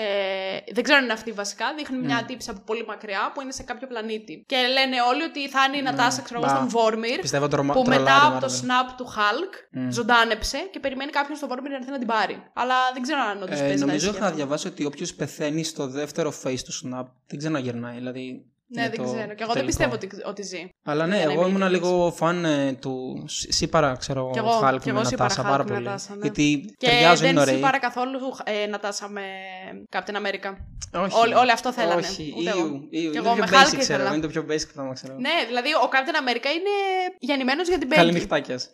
Δεν ξέρω αν είναι αυτή βασικά. Δείχνει μια Mm. τύψη από πολύ μακριά που είναι σε κάποιο πλανήτη. Και λένε όλοι ότι θα είναι η Νατάσα, ξέρω εγώ, Μπα. στον Βόρμιρ. Πιστεύω τρομα... Που τρολάρει μετά η από το Marvel. snap του Hulk Mm. ζωντάνεψε και περιμένει κάποιον στον Βόρμιρ να έρθει να την πάρει. Αλλά δεν ξέρω αν όντως Ε, παίζει να νομίζω ισχύει είχα αυτό. διαβάσει ότι όποιος πεθαίνει στο δεύτερο face του Snap δεν ξαναγυρνάει. Δηλαδή. Ναι, είναι δεν το ξέρω. Και εγώ δεν τελικό. πιστεύω ότι, ότι ζει. Αλλά ναι, για να εγώ είμαι ήμουν ειλικρινής. λίγο φαν ε, του Σύπαρα, ξέρω Κι εγώ, εγώ, Hulk κι με εγώ Σύπαρα Νατάσα Hulk πάρα με πολύ. Νατάσα, ναι. Γιατί Και ταιριάζουν, είναι δεν ωραίοι. σύμπαρα καθόλου ε, Νατάσα με Captain America. Όχι. Όλοι- όλοι αυτό θέλανε. Όχι, Ούτε εγώ. ήου, ήου. Κι Είναι εγώ το με πιο Hulk basic, ξέρω. ήθελα. Είναι το πιο basic πράγμα, ξέρω. Ναι, δηλαδή ο Captain America είναι γεννημένος για την Peggy. Καληνυχτάκιας.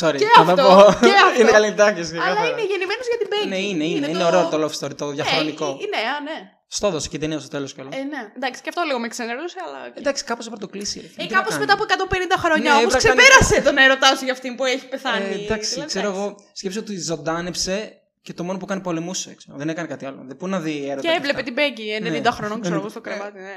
Sorry, Και θα το αυτό, πω. και αυτό. Είναι καληνυχτάκιας. Αλλά είναι γεννημένος για την Peggy. Ναι, είναι, είναι. Είναι το- ωραίο το love story, το Ναι, διαχρονικό. Είναι, α, ναι. Στο έδωσε και η ταινία στο τέλος κιόλας. Ε, ναι. Εντάξει, και αυτό λίγο με ξενερούσε, αλλά. Εντάξει, κάπως έπρεπε να το κλείσει. ρε φίλε, Ε, τι να κάπως κάνει. μετά από 150 χρόνια Ναι, όμως έπρεπε να κάνει- ξεπέρασε τον έρωτά σου για αυτήν που έχει πεθάνει. Ε, εντάξει, Δηλαδή, ξέρω εντάξει. εγώ, σκέψω ότι ζωντάνεψε και το μόνο που κάνει πολεμούσε. Ξέρω. Δεν έκανε κάτι άλλο. Δεν πού να δει έρωτα. Και έβλεπε την Peggy 90 Ναι. χρονών, ξέρω εγώ, στο Ε, κρεβάτι. Ναι.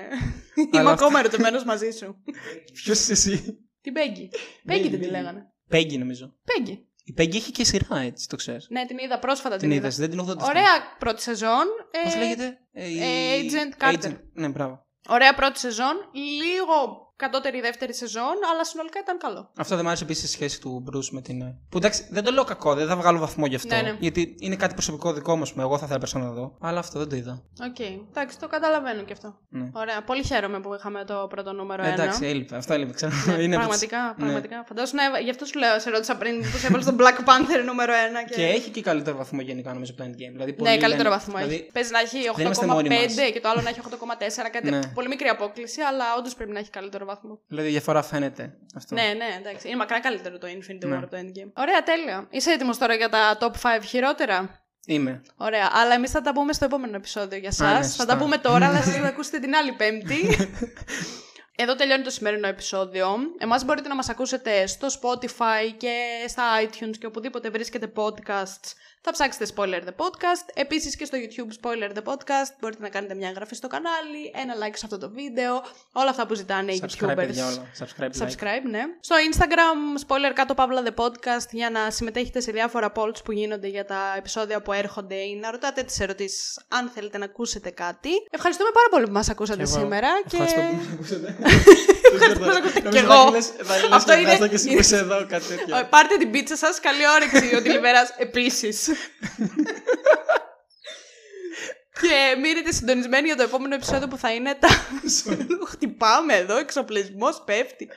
Αλλά Είμαι αυτό- ακόμα ερωτημένο μαζί σου. Ποιος είσαι εσύ; Την Peggy. Peggy δεν τη Peggy. λέγανε. Peggy νομίζω. Peggy. Η Peggy έχει και σειρά έτσι, το ξέρεις. Ναι, την είδα πρόσφατα Την την είδες, είδα. δεν την έχω δει. Ωραία πρώτη σεζόν. ε, Πώς λέγεται; Ε, η- ε, Agent Carter. Agent- Ναι, μπράβο. Ωραία πρώτη σεζόν. Λίγο κατώτερη δεύτερη σεζόν, αλλά συνολικά ήταν καλό. Αυτό δεν μου άρεσε επίσης η σχέση του Bruce με την. ε, Που εντάξει, δεν το λέω κακό, δεν θα βγάλω βαθμό γι' αυτό. Ναι, ναι. Γιατί είναι κάτι προσωπικό δικό μου, ας πούμε. Εγώ θα ήθελα περισσότερο να δω. Αλλά αυτό δεν το είδα. Οκ. Εντάξει, το καταλαβαίνω και αυτό. Ναι. Ωραία. Πολύ χαίρομαι που είχαμε το πρώτο νούμερο 1. Εντάξει, έλειπε. Αυτό έλειπε, ξέρω. Ναι, Είναι πραγματικά, Ναι. πραγματικά. Φαντάζομαι, ναι, γι' αυτό σου λέω, σε ρώτησα πριν που σε έβαλες τον Black Panther νούμερο 1. Και... Και έχει και καλύτερο βαθμό γενικά νομίζω από το Endgame. Δηλαδή, ναι, πολλοί καλύτερο λένε- βαθμό δηλαδή, έχει. Παίζει να έχει δεν είμαστε μόνοι 8,5 μας. και το άλλο να έχει 8,4. Κάτι Ναι. πολύ μικρή απόκλιση, αλλά όντως πρέπει να έχει καλύτερο βαθμό. Δηλαδή, η διαφορά φαίνεται. Αυτό. Ναι, ναι, εντάξει. Είναι μακράν καλύτερο το Infinity Ναι. War από το Endgame. Ωραία, τέλεια. Είσαι έτοιμος τώρα για τα top 5 χειρότερα; Είμαι. Ωραία, αλλά εμείς θα τα πούμε στο επόμενο επεισόδιο για εσάς. ναι, θα σωστά. τα πούμε τώρα, αλλά εσείς θα τα ακούσετε την άλλη Πέμπτη. Εδώ τελειώνει το σημερινό επεισόδιο. Εμάς μπορείτε να μας ακούσετε στο Spotify και στα iTunes και οπουδήποτε βρίσκετε podcasts. Θα ψάξετε Spoiler the Podcast. Επίσης και στο YouTube Spoiler the Podcast. Μπορείτε να κάνετε μια εγγραφή στο κανάλι, ένα like σε αυτό το βίντεο. Όλα αυτά που ζητάνε οι Subscribe, YouTubers. παιδιά, όλα. Subscribe, like. Subscribe, ναι. Στο Instagram, spoiler κάτω παύλα the podcast, για να συμμετέχετε σε διάφορα polls που γίνονται για τα επεισόδια που έρχονται ή να ρωτάτε τις ερωτήσεις αν θέλετε να ακούσετε κάτι. Ευχαριστούμε πάρα πολύ που μας ακούσατε Και εγώ. σήμερα. Και... Ευχαριστώ που με ακούσατε. Ευχαριστώ που μας ακούσατε. Νομίζω Κι θα εγώ. λες- θα λες Αυτό και είναι- ευχαριστώ και εσύ που είσαι εδώ, κάτι τέτοιο. Ε, Πάρτε την πίτσα σας, καλή όρεξη ο Τηλιβέρας επίσης. Και μείνετε συντονισμένοι για το επόμενο επεισόδιο που θα είναι τα... Χτυπάμε εδώ, εξοπλισμός πέφτει.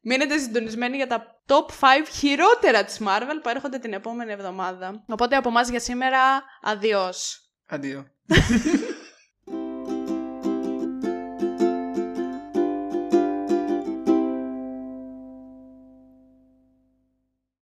Μείνετε συντονισμένοι για τα top 5 χειρότερα της Marvel που έρχονται την επόμενη εβδομάδα. Οπότε από εμάς για σήμερα, αδειός. Αντίο.